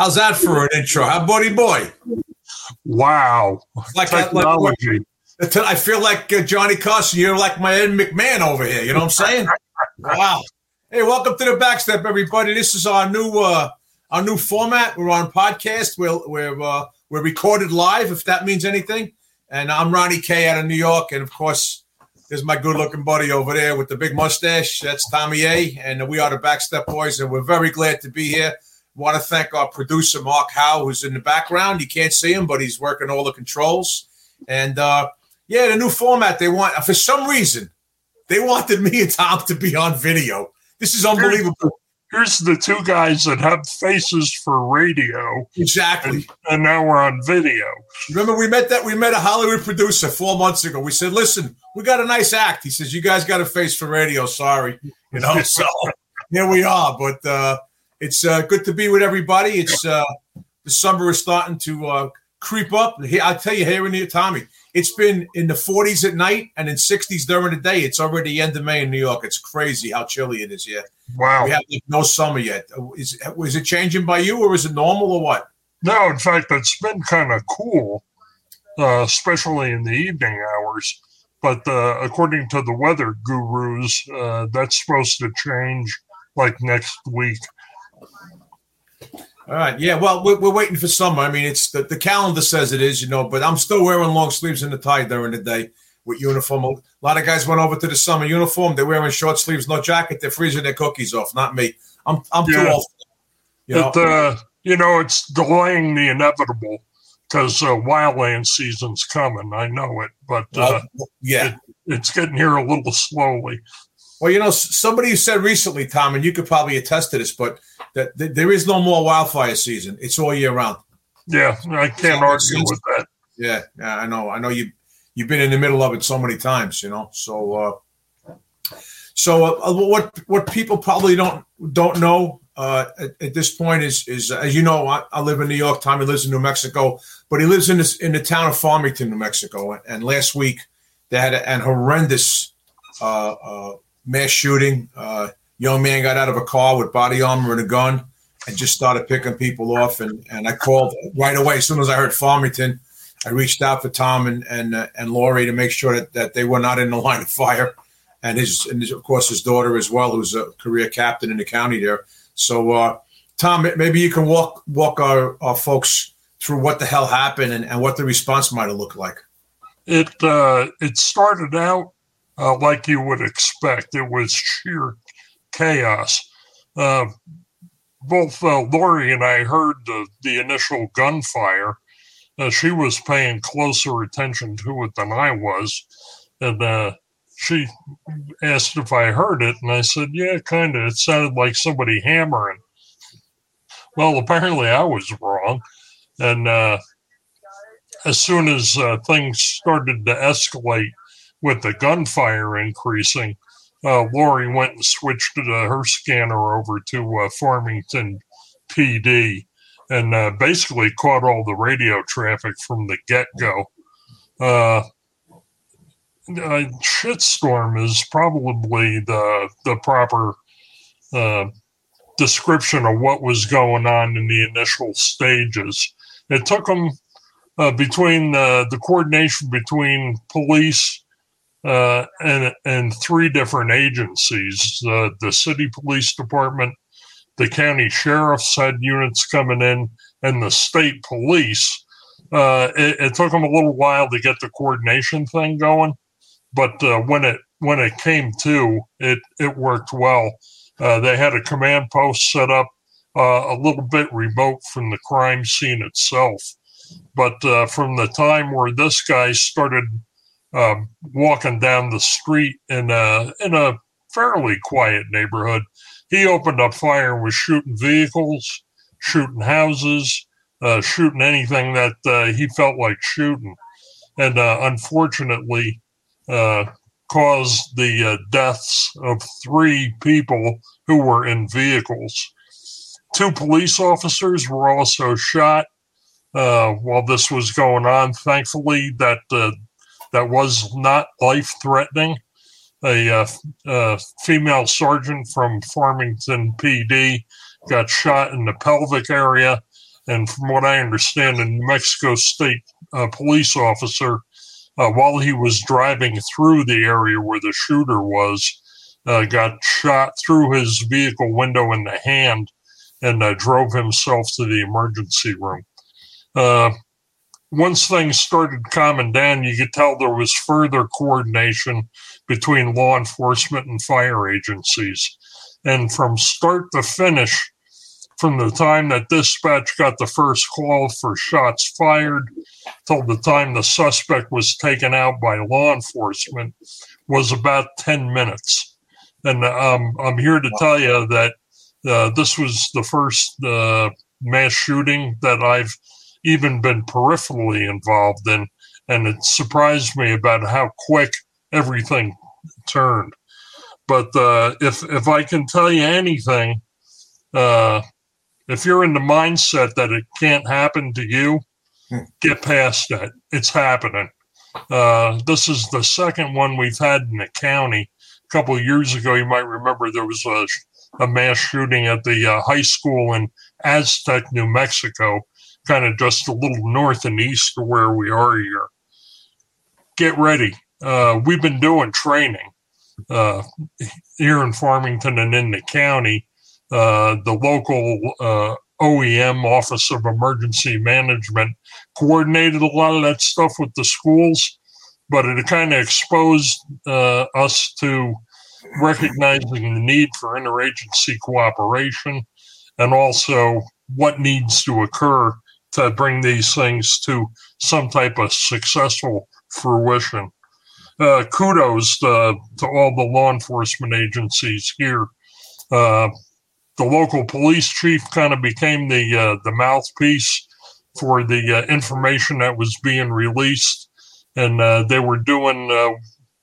How's that for an intro? How buddy boy? Wow. Like, Technology. like I feel like uh, Johnny Carson. You're like my Ed McMahon over here. You know what I'm saying? wow. Hey, welcome to the Backstep, everybody. This is our new uh our new format. We're on podcast. We're we're uh, we're recorded live, if that means anything. And I'm Ronnie K out of New York, and of course, there's my good-looking buddy over there with the big mustache. That's Tommy A. And we are the Backstep Boys, and we're very glad to be here. Want to thank our producer Mark Howe, who's in the background. You can't see him, but he's working all the controls. And uh, yeah, the new format they want for some reason they wanted me and Tom to be on video. This is unbelievable. Here's the two guys that have faces for radio, Exactly. and now we're on video. Remember, we met that we met a Hollywood producer four months ago. We said, "Listen, we got a nice act." He says, "You guys got a face for radio." Sorry, you know. So here we are. But uh, it's uh, good to be with everybody. It's uh, the summer is starting to uh, creep up. I'll tell you, here in the Tommy, it's been in the 40s at night and in 60s during the day. It's already the end of May in New York. It's crazy how chilly it is here. Wow. We have like, no summer yet. Is is it changing by you, or is it normal, or what? No, in fact, it's been kind of cool, uh, especially in the evening hours. But uh, according to the weather gurus, uh, that's supposed to change like next week. All right. Yeah. Well, we're, we're waiting for summer. I mean, it's the, the calendar says it is, you know, but I'm still wearing long sleeves and a tie during the day with uniform. A lot of guys went over to the summer uniform. They're wearing short sleeves, no jacket. They're freezing their cookies off. Not me. I'm I'm too old. You know. It, uh, you know, it's delaying the inevitable because uh, wildland season's coming. I know it, but uh, Well, yeah. it's getting here a little slowly. Well, you know, somebody said recently, Tom, and you could probably attest to this, but that, that there is no more wildfire season. It's all year round. Yeah, I can't argue with that. Yeah, yeah, I know. I know you. You've been in the middle of it so many times, you know. So, uh, so uh, what what people probably don't don't know uh, at, at this point is is as you know, I, I live in New York. Tommy lives in New Mexico, but he lives in this in the town of Farmington, New Mexico. And last week they had a, an horrendous uh, uh, mass shooting. Young man got out of a car with body armor and a gun and just started picking people off. And and I called right away as soon as I heard Farmington. I reached out for Tom and and uh, and Laurie to make sure that, that they were not in the line of fire, and his and his, of course his daughter as well, who's a career captain in the county there. So, uh, Tom, maybe you can walk walk our, our folks through what the hell happened and, and what the response might have looked like. It uh, it started out uh, like you would expect. It was sheer chaos. Uh, both uh, Lori and I heard the, the initial gunfire. Uh, she was paying closer attention to it than I was, and uh, she asked if I heard it, and I said, "Yeah, kind of. It sounded like somebody hammering." Well, apparently I was wrong, and uh, as soon as uh, things started to escalate with the gunfire increasing, uh, Lori went and switched her scanner over to uh, Farmington PD and uh, basically caught all the radio traffic from the get go. Uh, uh, shitstorm is probably the the proper uh, description of what was going on in the initial stages. It took them uh, between uh, the coordination between police uh, and and three different agencies. Uh, the city police department, the county sheriffs had units coming in, and the state police. Uh, it, it took them a little while to get the coordination thing going, but uh, when it when it came to, it it worked well. Uh, they had a command post set up uh, a little bit remote from the crime scene itself. But uh, from the time where this guy started um, walking down the street in a in a fairly quiet neighborhood, he opened up fire and was shooting vehicles, shooting houses, uh, shooting anything that uh, he felt like shooting, and uh, unfortunately uh, caused the uh, deaths of three people who were in vehicles. Two police officers were also shot uh, while this was going on. Thankfully, that that was not life threatening. A uh, uh, female sergeant from Farmington PD got shot in the pelvic area, And from what I understand, a New Mexico State uh, police officer, uh, while he was driving through the area where the shooter was, uh, got shot through his vehicle window in the hand and uh, drove himself to the emergency room. Once things started calming down, you could tell there was further coordination between law enforcement and fire agencies. And from start to finish, from the time that dispatch got the first call for shots fired till the time the suspect was taken out by law enforcement was about 10 minutes. And um, I'm here to tell you that uh, this was the first uh, mass shooting that I've even been peripherally involved in. And it surprised me about how quick everything turned. But uh, if if I can tell you anything, uh, if you're in the mindset that it can't happen to you, hmm. get past that. It's happening. Uh, this is the second one we've had in the county. A couple of years ago, you might remember there was a, a mass shooting at the uh, high school in Aztec, New Mexico, kind of just a little north and east of where we are here. Get ready. Uh, we've been doing training uh, here in Farmington and in the county. Uh, the local uh, OEM, Office of Emergency Management, coordinated a lot of that stuff with the schools, but it kind of exposed uh, us to recognizing the need for interagency cooperation and also what needs to occur to bring these things to some type of successful fruition. Uh, kudos to, to, all the law enforcement agencies here. Uh, the local police chief kind of became the uh, the mouthpiece for the uh, information that was being released, and uh, they were doing uh,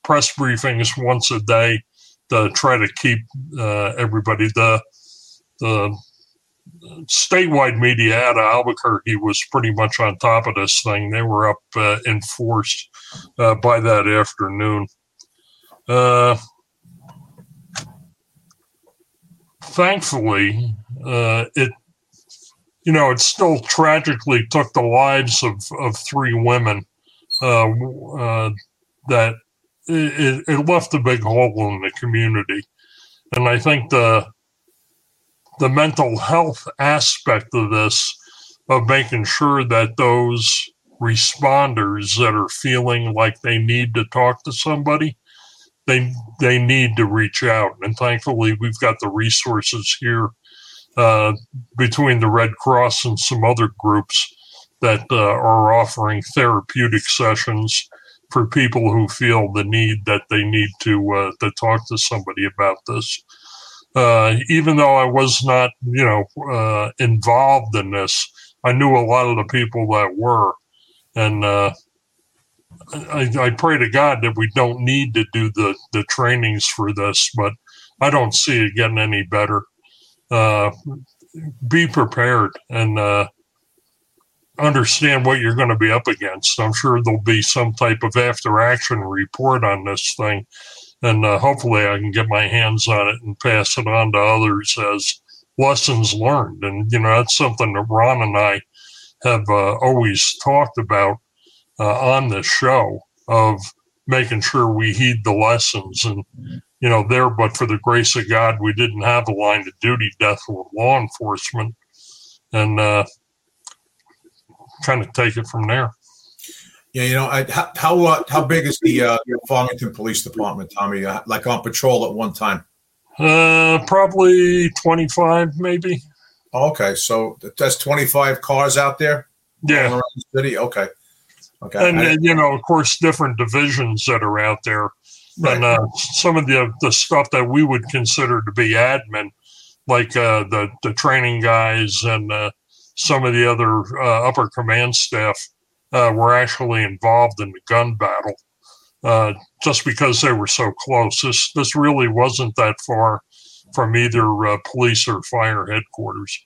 press briefings once a day to try to keep everybody the the statewide media out of Albuquerque was pretty much on top of this thing. They were up uh, in force uh, by that afternoon. Uh, thankfully, uh, it you know it still tragically took the lives of, of three women. Uh, uh, that it, it left a big hole in the community, and I think the the mental health aspect of this, of making sure that those responders that are feeling like they need to talk to somebody, they they need to reach out. And thankfully, we've got the resources here uh, between the Red Cross and some other groups that uh, are offering therapeutic sessions for people who feel the need that they need to uh, to talk to somebody about this uh, even though I was not, you know, uh, involved in this, I knew a lot of the people that were, and uh, I, I, pray to God that we don't need to do the the trainings for this, but I don't see it getting any better. Uh, be prepared and uh, understand what you're going to be up against. I'm sure there'll be some type of after action report on this thing and uh, hopefully I can get my hands on it and pass it on to others as lessons learned. And you know that's something that Ron and I have uh, always talked about uh, on this show of making sure we heed the lessons and you know there but for the grace of god we didn't have a line of duty death with law enforcement and uh, kind of take it from there yeah, you know, I, how how, uh, how big is the uh, Farmington Police Department, Tommy? Uh, like on patrol at one time? Uh, probably twenty five, maybe. Okay, so that's twenty five cars out there. Yeah, around the city. Okay, okay, and, and you know, of course, different divisions that are out there, right. and uh, some of the the stuff that we would consider to be admin, like uh, the the training guys and uh, some of the other uh, upper command staff uh, were actually involved in the gun battle uh, just because they were so close. This this really wasn't that far from either uh, police or fire headquarters.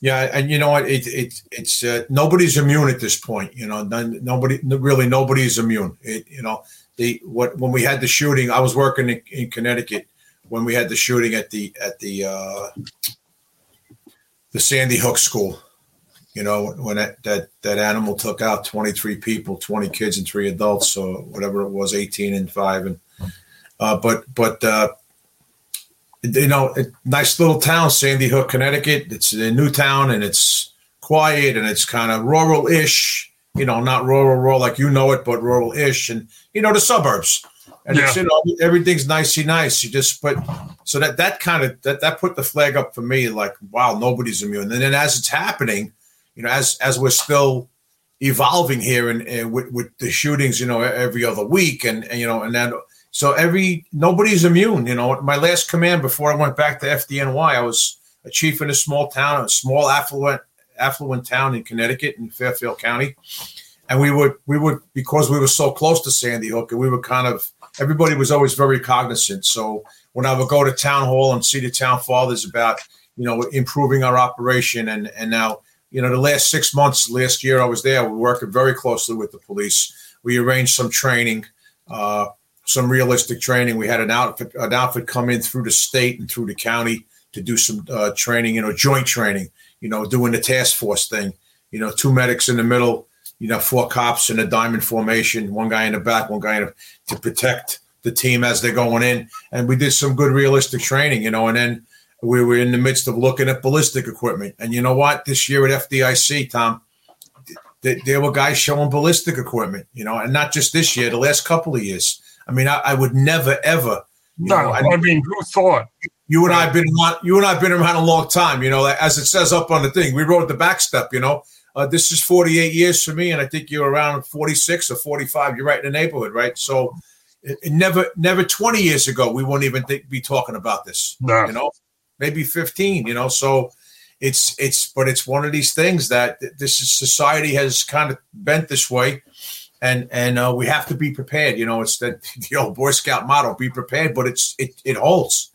Yeah, and you know what? It, it, it's uh, nobody's immune at this point. You know, none, nobody really nobody is immune. It, you know, the what when we had the shooting, I was working in, in Connecticut when we had the shooting at the at the uh, the Sandy Hook School You know, when that, that, that animal took out 23 people, 20 kids and three adults, so whatever it was, 18 and five. And, uh, but, but, uh, you know, a nice little town, Sandy Hook, Connecticut. It's a new town and it's quiet and it's kind of rural ish, you know, not rural, rural like you know it, but rural ish. And, you know, the suburbs. And yeah. it's, you know, everything's nicey nice. You just put, so that, that kind of, that, that put the flag up for me, like, wow, nobody's immune. And then as it's happening, you know, as, as we're still evolving here and, and with, with the shootings, you know, every other week and, and you know, and then, so every nobody's immune. You know, my last command before I went back to FDNY, I was a chief in a small town, a small affluent affluent town in Connecticut in Fairfield County, and we would we would because we were so close to Sandy Hook, and we were kind of everybody was always very cognizant. So when I would go to town hall and see the town fathers about you know improving our operation, and and now you know the last six months, last year I was there, we were working very closely with the police. We arranged some training. Uh, some realistic training. We had an outfit an outfit come in through the state and through the county to do some uh, training, you know, joint training, you know, doing the task force thing. You know, two medics in the middle, you know, four cops in a diamond formation, one guy in the back, one guy in a, to protect the team as they're going in. And we did some good realistic training, you know, and then we were in the midst of looking at ballistic equipment. And you know what? This year at FDIC, Tom, there were guys showing ballistic equipment, you know, and not just this year, the last couple of years. I mean, I, I would never ever. No, know, I, I, mean, who thought? You and I have been around, you and I have been around a long time. You know, as it says up on the thing, we rode the back step. You know, uh, this is 48 years for me, and I think you're around 46 or 45. You're right in the neighborhood, right? So, it, it never, never 20 years ago, we wouldn't even think, be talking about this. No. You know, maybe 15. You know, so it's it's, but it's one of these things that this society has kind of bent this way and and uh, we have to be prepared. You know, it's the, the old Boy Scout motto: "Be prepared." But it's it it holds.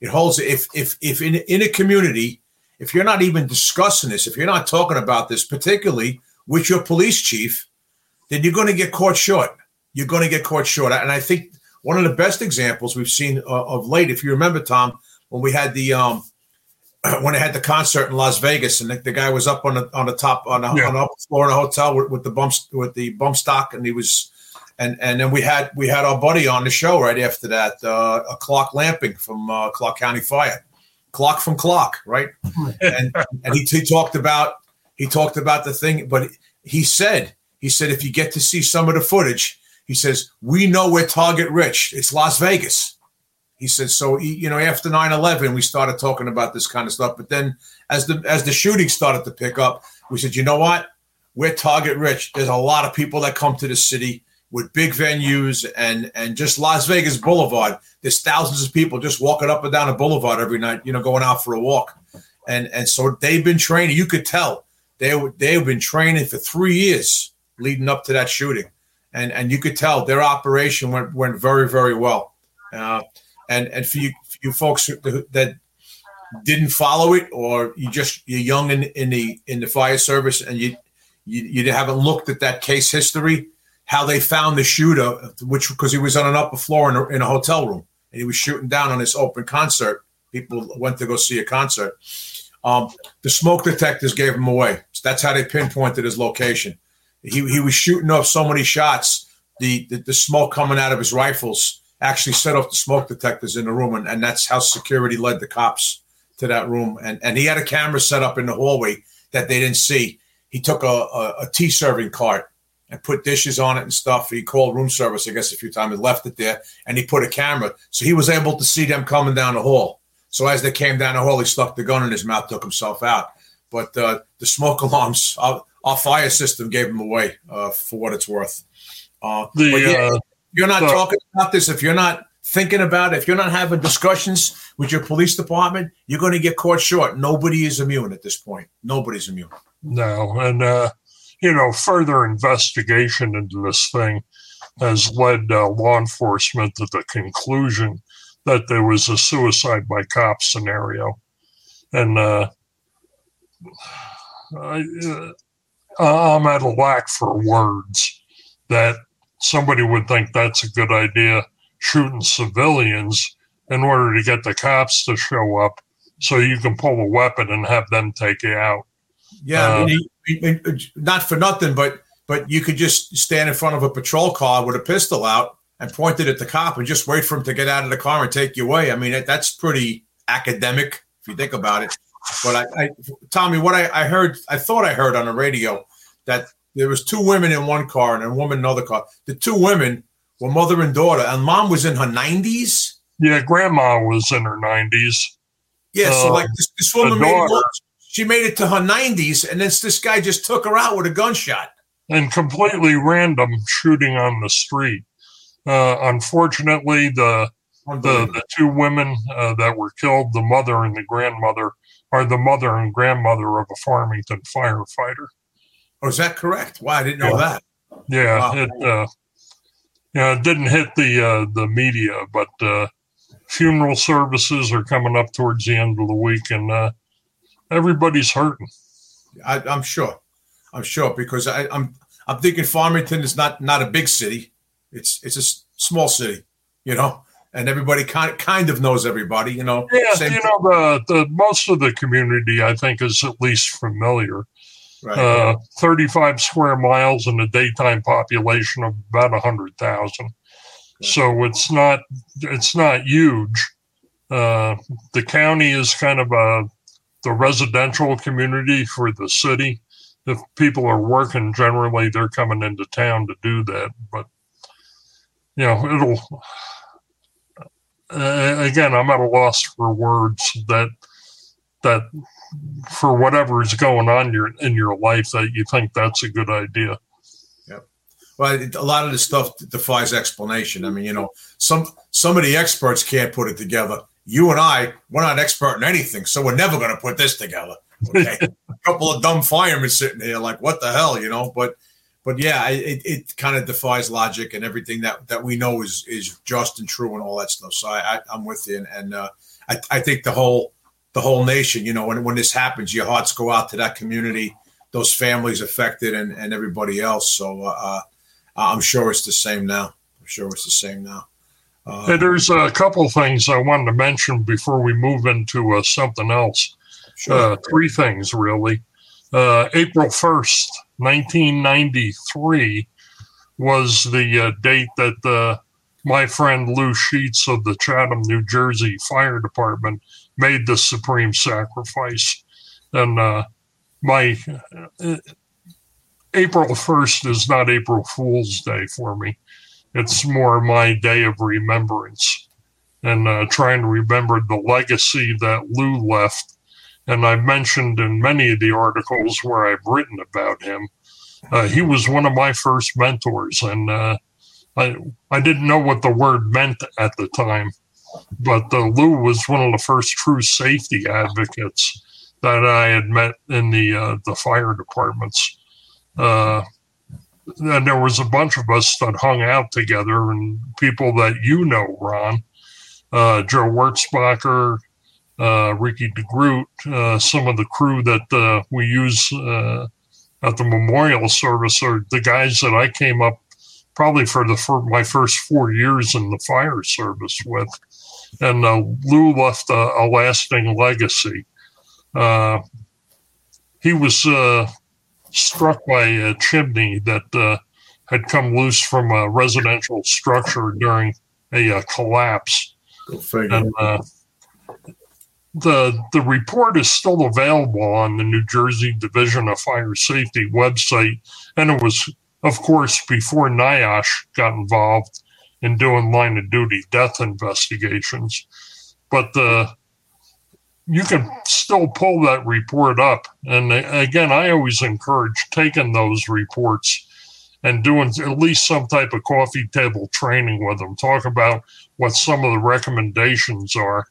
It holds. If if if in in a community, if you're not even discussing this, if you're not talking about this, particularly with your police chief, then you're going to get caught short. You're going to get caught short. And I think one of the best examples we've seen uh, of late, if you remember, Tom, when we had the um, when I had the concert in Las Vegas, and the, the, guy was up on the on the top on the, yeah. on the upper floor in a hotel with, with, the bumps with the bump stock, and he was, and and then we had we had our buddy on the show right after that, uh, a Clark Lamping from uh, Clark County Fire, Clark from Clark, right, and and he, he talked about he talked about the thing, but he said he said if you get to see some of the footage, he says we know we're target rich. It's Las Vegas. He said, so you know, after 9-11, we started talking about this kind of stuff. But then as the as the shooting started to pick up, we said, you know what? We're target rich. There's a lot of people that come to the city with big venues and and just Las Vegas Boulevard. There's thousands of people just walking up and down the boulevard every night, you know, going out for a walk. And and so they've been training. You could tell they they've been training for three years leading up to that shooting, and and you could tell their operation went went very very well. Uh, and and for you for you folks that didn't follow it or you just you're young in, in the in the fire service and you, you you haven't looked at that case history how they found the shooter which because he was on an upper floor in a, in a hotel room. And he was shooting down on this open concert. People went to go see a concert. Um, the smoke detectors gave him away. So that's how they pinpointed his location. He, he was shooting off so many shots the, the, the smoke coming out of his rifles actually set off the smoke detectors in the room, and, and that's how security led the cops to that room. And and he had a camera set up in the hallway that they didn't see. He took a, a, a tea serving cart and put dishes on it and stuff. He called room service, I guess, a few times and left it there. And he put a camera, so he was able to see them coming down the hall. So as they came down the hall, he stuck the gun in his mouth, took himself out. But uh, the smoke alarms, our, our, fire system gave him away uh, for what it's worth. Uh, the, yeah, uh, you're not so, talking about this, if you're not thinking about it, if you're not having discussions with your police department, you're going to get caught short. Nobody is immune at this point. Nobody's immune. No. And, uh, you know, further investigation into this thing has led uh, law enforcement to the conclusion that there was a suicide by cop scenario. And uh, I, uh, I'm at a lack for words that somebody would think that's a good idea shooting civilians in order to get the cops to show up so you can pull a weapon and have them take you out. Yeah, uh, I mean, not for nothing, but but you could just stand in front of a patrol car with a pistol out and point it at the cop and just wait for him to get out of the car and take you away. I mean, that, that's pretty academic if you think about it. But I, I Tommy, what I, I heard, I thought I heard on the radio that there was two women in one car and a woman in another car. The two women were mother and daughter, and mom was in her nineties. Yeah, grandma was in her nineties. Yeah, so uh, like this, this woman made it, she made it to her nineties, and then this guy just took her out with a gunshot and completely random shooting on the street. Uh, unfortunately, the, the, the two women uh, that were killed, the mother and the grandmother, are the mother and grandmother of a Farmington firefighter. Oh, is that correct? Wow, I didn't know yeah. that. Yeah, wow. it uh, yeah, it didn't hit the uh, the media, but uh, funeral services are coming up towards the end of the week, and uh, everybody's hurting. I, am sure. I'm sure because I, I'm I'm thinking Farmington is not not a big city. It's it's a small city, you know, and everybody kind kind of knows everybody, you know. Yeah, you know the the most of the community I think is at least familiar. Right. Uh, 35 square miles and a daytime population of about 100,000. So it's not it's not huge. Uh, the county is kind of a the residential community for the city if people are working, generally they're coming into town to do that. But you know, it'll. Uh, again, I'm at a loss for words that that for whatever is going on your in your life that you think that's a good idea. Yep. Well, a lot of this stuff defies explanation. I mean, you know, some some of the experts can't put it together. You and I, we're not expert in anything, so we're never going to put this together. Okay, a couple of dumb firemen sitting here, like what the hell, you know? But, but yeah, it, it kind of defies logic and everything that that we know is is just and true and all that stuff. So I, I am with you, and, and uh, I I think the whole the whole nation, you know, when when this happens, your hearts go out to that community, those families affected, and and everybody else. So uh, uh I'm sure it's the same now. I'm sure it's the same now. Uh, hey, there's a couple things I wanted to mention before we move into uh, something else. Sure. Uh, three things, really. Uh, April 1st, 1993, was the uh, date that my friend Lou Sheets of the Chatham, New Jersey Fire Department made the supreme sacrifice. And uh, my uh, April 1st is not April Fool's Day for me. It's more my day of remembrance and uh, trying to remember the legacy that Lou left and I've mentioned in many of the articles where I've written about him, uh, he was one of my first mentors, and uh, I I didn't know what the word meant at the time, but uh, Lou was one of the first true safety advocates that I had met in the uh, the fire departments. Uh, and there was a bunch of us that hung out together, and people that you know, Ron, uh, Joe Wurzbacher, uh, Ricky DeGroot, uh, some of the crew that we use at the memorial service are the guys that I came up probably for the for my first four years in the fire service with. And uh, Lou left a, a lasting legacy. Uh, he was struck by a chimney that had come loose from a residential structure during a collapse. And, the the report is still available on the New Jersey Division of Fire Safety website, and it was, of course, before NIOSH got involved in doing line of duty death investigations. But the uh, you can still pull that report up, and uh, again, I always encourage taking those reports and doing at least some type of coffee table training with them. Talk about what some of the recommendations are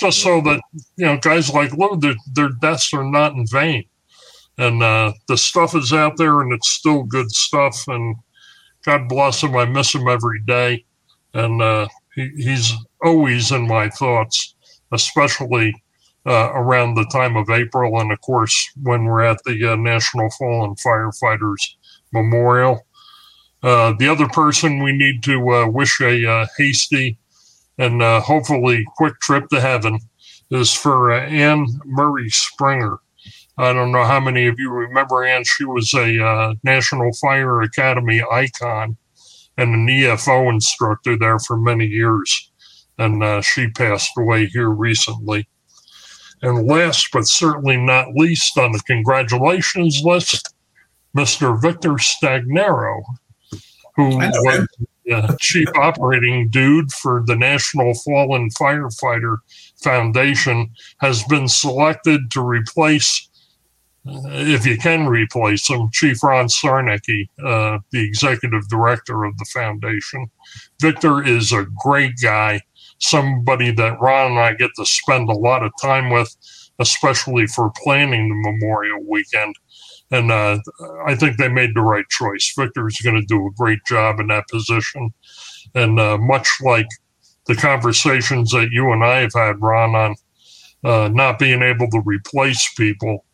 just so that you know guys like Lou, their, their deaths are not in vain, and uh, the stuff is out there, and it's still good stuff. And God bless him, I miss him every day, and uh, he, he's always in my thoughts, especially uh, around the time of April, and of course when we're at the uh, National Fallen Firefighters Memorial. Uh, the other person we need to uh, wish a hasty and uh, hopefully quick trip to heaven is for uh, Anne Murray Springer. I don't know how many of you remember Ann. She was a uh, National Fire Academy icon and an EFO instructor there for many years. And uh, she passed away here recently. And last but certainly not least on the congratulations list, Mr. Victor Stagnaro, who was the chief operating dude for the National Fallen Firefighter Foundation, has been selected to replace if you can replace him, Chief Ron Siarnicki, uh, the executive director of the foundation. Victor is a great guy, somebody that Ron and I get to spend a lot of time with, especially for planning the Memorial Weekend. And uh, I think they made the right choice. Victor is going to do a great job in that position. And uh, much like the conversations that you and I have had, Ron, on uh, not being able to replace people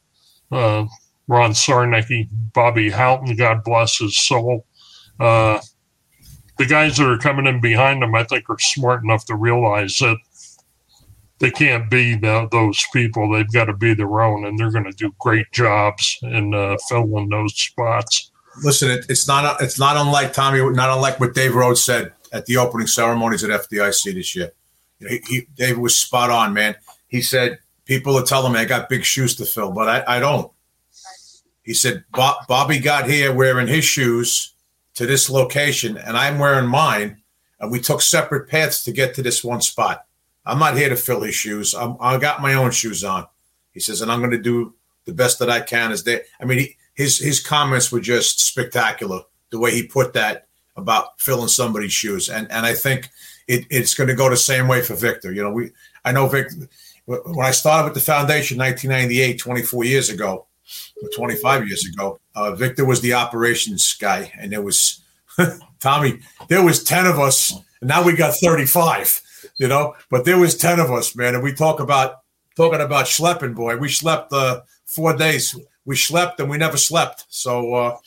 uh, Ron Siarnicki, Bobby Halton, God bless his soul. Uh, the guys that are coming in behind them, I think, are smart enough to realize that they can't be the, those people. They've got to be their own, and they're going to do great jobs in uh, filling those spots. Listen, it, it's not it's not unlike Tommy, not unlike what Dave Rhodes said at the opening ceremonies at FDIC this year. He, he, Dave was spot on, man. He said people are telling me I got big shoes to fill, but I, I don't. He said, Bobby got here wearing his shoes to this location, and I'm wearing mine, and we took separate paths to get to this one spot. I'm not here to fill his shoes. I'm, I got my own shoes on. He says, and I'm going to do the best that I can. As they, I mean, he, his his comments were just spectacular. The way he put that about filling somebody's shoes, and and I think it, it's going to go the same way for Victor. You know, we I know Victor when I started with the foundation 1998, 24 years ago, or 25 years ago, uh, Victor was the operations guy, and there was Tommy. There was 10 of us, and now we got 35. You know, but there was 10 of us, man, and we talk about talking about schlepping, boy. We slept uh, four days. We slept and we never slept. So uh,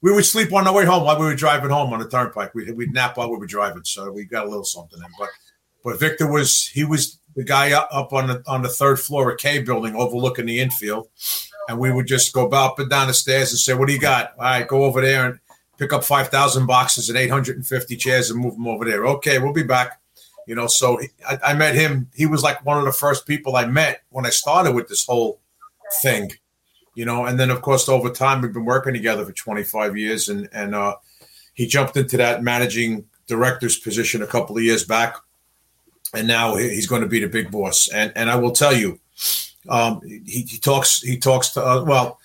we would sleep on our way home while we were driving home on the turnpike. We, we'd nap while we were driving, so we got a little something in. But but Victor was he was the guy up on the on the third floor of K building overlooking the infield. And we would just go up and down the stairs and say, What do you got? All right, go over there and pick up 5,000 boxes and 850 chairs and move them over there. Okay, we'll be back. You know, so I, I, met him. He was like one of the first people I met when I started with this whole thing, you know. And then, of course, over time, we've been working together for 25 years. And, and uh, he jumped into that managing director's position a couple of years back and now he's going to be the big boss. And and I will tell you, um, he, he, talks he talks to uh, well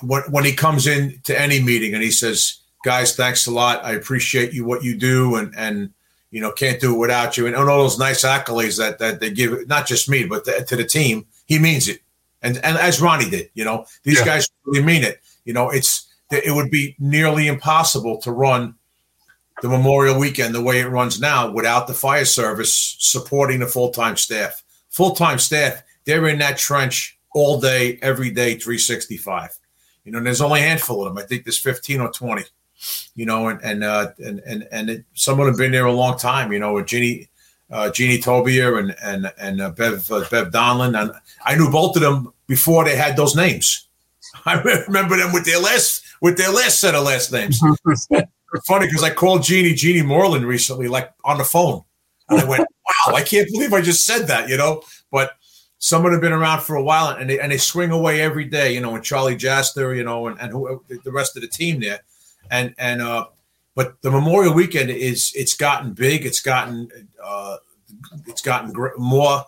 when when he comes in to any meeting and he says, "Guys, thanks a lot. I appreciate you what you do, and and you know can't do it without you." And, and all those nice accolades that that they give, not just me, but the, to the team, he means it. And and as Ronnie did, you know, these yeah. guys really mean it. You know, it's it would be nearly impossible to run the Memorial Weekend the way it runs now without the fire service supporting the full time staff. Full time staff, they're in that trench all day, every day, 365. You know, there's only a handful of them. I think there's 15 or 20. You know, and and uh, and and and it, some of them been there a long time. You know, with Jeannie, uh, Jeannie Tobia and and and uh, Bev uh, Bev Donlin, and I knew both of them before they had those names. I remember them with their last with their last set of last names. funny because I called Jeannie, Jeannie Moreland recently, like on the phone. And I went, wow, I can't believe I just said that, you know? But someone had been around for a while and they, and they swing away every day, you know, and Charlie Jaster, you know, and, and who, the rest of the team there. And, and, uh, but the Memorial Weekend is, it's gotten big. It's gotten, uh, it's gotten gr- more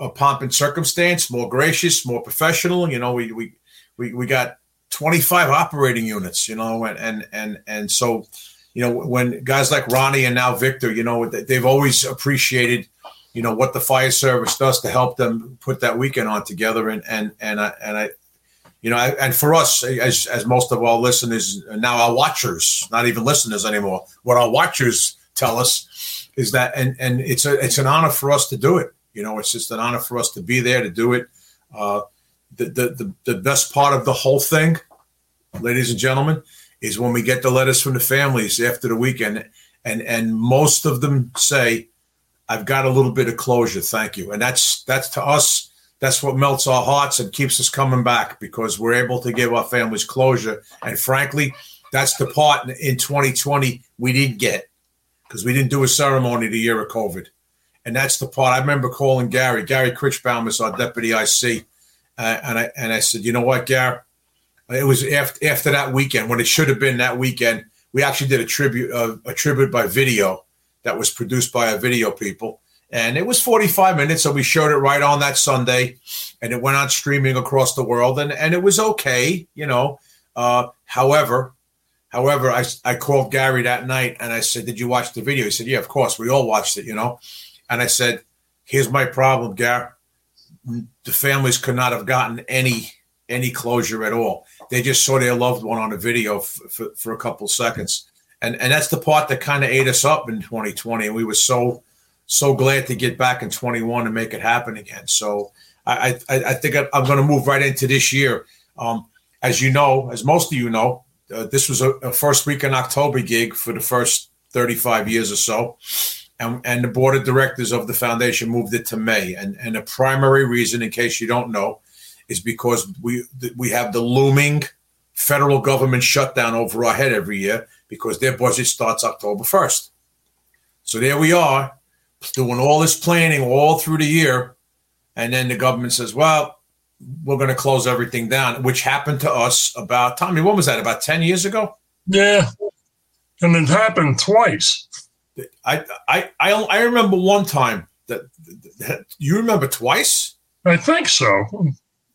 uh, pomp and circumstance, more gracious, more professional. You know, we, we, we, we got 25 operating units, you know, and and and and so, you know, when guys like Ronnie and now Victor, you know, they've always appreciated, you know, what the fire service does to help them put that weekend on together, and and and I and I, you know, and for us, as as most of our listeners now, our watchers, not even listeners anymore, what our watchers tell us is that, and and it's a it's an honor for us to do it. You know, it's just an honor for us to be there to do it. Uh, the, the, the, best part of the whole thing, ladies and gentlemen, is when we get the letters from the families after the weekend, and and most of them say, "I've got a little bit of closure, thank you," and that's that's to us that's what melts our hearts and keeps us coming back because we're able to give our families closure. And frankly, that's the part in 2020 we didn't get because we didn't do a ceremony the year of COVID. And that's the part I remember calling Gary. Gary Critchbaum is our deputy IC. Uh, and I and I said, you know what, Gary? It was after after that weekend when it should have been that weekend. We actually did a tribute uh, a tribute by video that was produced by our video people, and it was 45 minutes. So we showed it right on that Sunday, and it went on streaming across the world, and and it was okay, you know. Uh, however, however, I I called Gary that night and I said, "Did you watch the video?" He said, "Yeah, of course. We all watched it, you know." And I said, "Here's my problem, Gary. The families could not have gotten any." any closure at all. They just saw their loved one on a video for, for, for a couple seconds. And, and that's the part that kind of ate us up in 2020. And we were so, so glad to get back in 21 and make it happen again. So I, I, I think I'm going to move right into this year. Um, as you know, as most of you know, uh, this was a, a, first week in October gig for the first 35 years or so. And, and the board of directors of the foundation moved it to May. And, and the primary reason, in case you don't know, is because we we have the looming federal government shutdown over our head every year because their budget starts October 1st. So there we are doing all this planning all through the year. And then the government says, well, we're going to close everything down, which happened to us about, Tommy, what was that, about 10 years ago? Yeah. And it happened twice. I, I, I, I remember one time that, that you remember twice? I think so.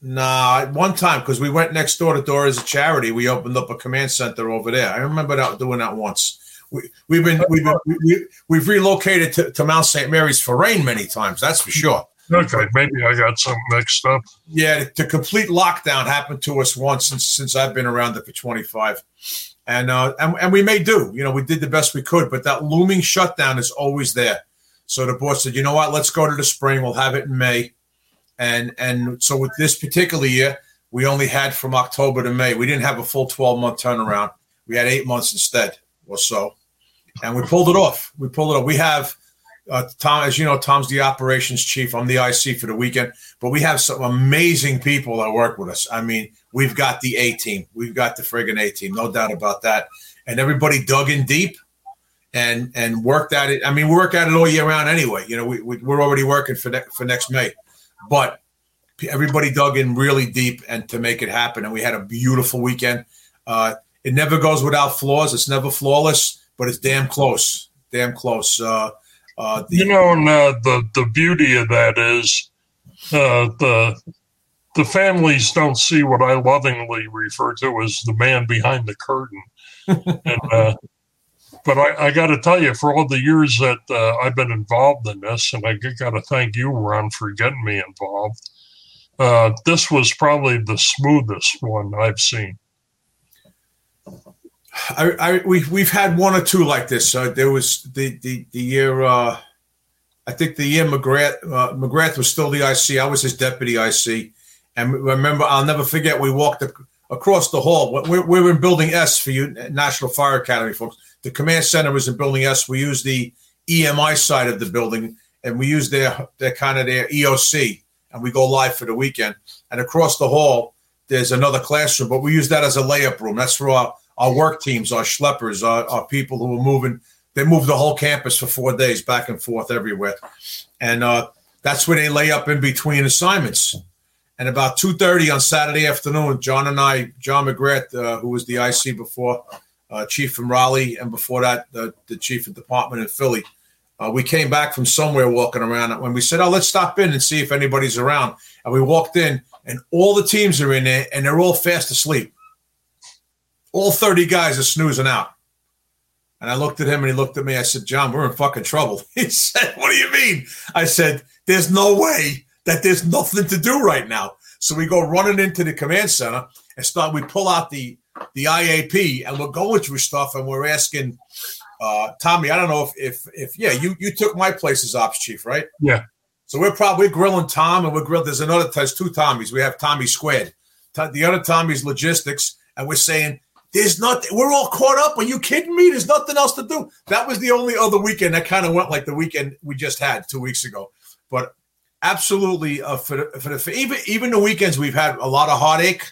Nah, one time because we went next door to door as a charity. We opened up a command center over there. I remember that doing that once. We, we've been we've been, we, we've relocated to, to Mount St. Mary's for rain many times. That's for sure. Okay, maybe I got something mixed up. Yeah, the complete lockdown happened to us once since since I've been around it for 25, and uh, and and we may do. You know, we did the best we could, but that looming shutdown is always there. So the board said, you know what? Let's go to the spring. We'll have it in May and and so with this particular year, we only had from October to May. We didn't have a full 12 month turnaround. We had eight months instead or so, and we pulled it off. We pulled it off. We have uh, Tom, as you know, Tom's the operations chief. I'm the IC for the weekend, but we have some amazing people that work with us. I mean, we've got the A team, we've got the friggin' A team, no doubt about that. And everybody dug in deep and and worked at it. I mean, we work at it all year round anyway. You know, we, we are already working for ne- for next May. But everybody dug in really deep and to make it happen. And we had a beautiful weekend. Uh, it never goes without flaws. It's never flawless, but it's damn close. Damn close. Uh, uh, the, you know, and uh, the the beauty of that is uh, the the families don't see what I lovingly refer to as the man behind the curtain. and uh, but I, I got to tell you, for all the years that uh, I've been involved in this, and I got to thank you, Ron, for getting me involved. Uh, this was probably the smoothest one I've seen. I, I we we've had one or two like this. Uh, there was the the the year. Uh, I think the year McGrath uh, McGrath was still the IC. I was his deputy IC, and remember, I'll never forget. We walked across the hall. We're, we're in Building S for you, National Fire Academy folks. The command center was in Building S. We used the EMI side of the building, and we use their their kind of their EOC, and we go live for the weekend. And across the hall, there's another classroom, but we use that as a layup room. That's for our, our work teams, our schleppers, our, our people who are moving. They move the whole campus for four days, back and forth everywhere, and uh, that's where they lay up in between assignments. And about two thirty on Saturday afternoon, John and I, John McGrath, uh, who was the IC before, uh, chief from Raleigh, and before that, the, the chief of department in Philly. Uh, we came back from somewhere walking around when we said, "Oh, let's stop in and see if anybody's around." And we walked in, and all the teams are in there, and they're all fast asleep. All thirty guys are snoozing out. And I looked at him, and he looked at me. I said, "John, we're in fucking trouble." He said, "What do you mean?" I said, "There's no way that there's nothing to do right now." So we go running into the command center and start. We pull out the the IAP, and we're going through stuff, and we're asking uh, Tommy. I don't know if if if yeah, you you took my place as ops chief, right? Yeah. So we're probably grilling Tom, and we're grilling. There's another. There's two Tommies. We have Tommy squared. The other Tommy's logistics, and we're saying there's nothing. We're all caught up. Are you kidding me? There's nothing else to do. That was the only other weekend that kind of went like the weekend we just had two weeks ago. But absolutely. Uh, for, for for even even the weekends, we've had a lot of heartache,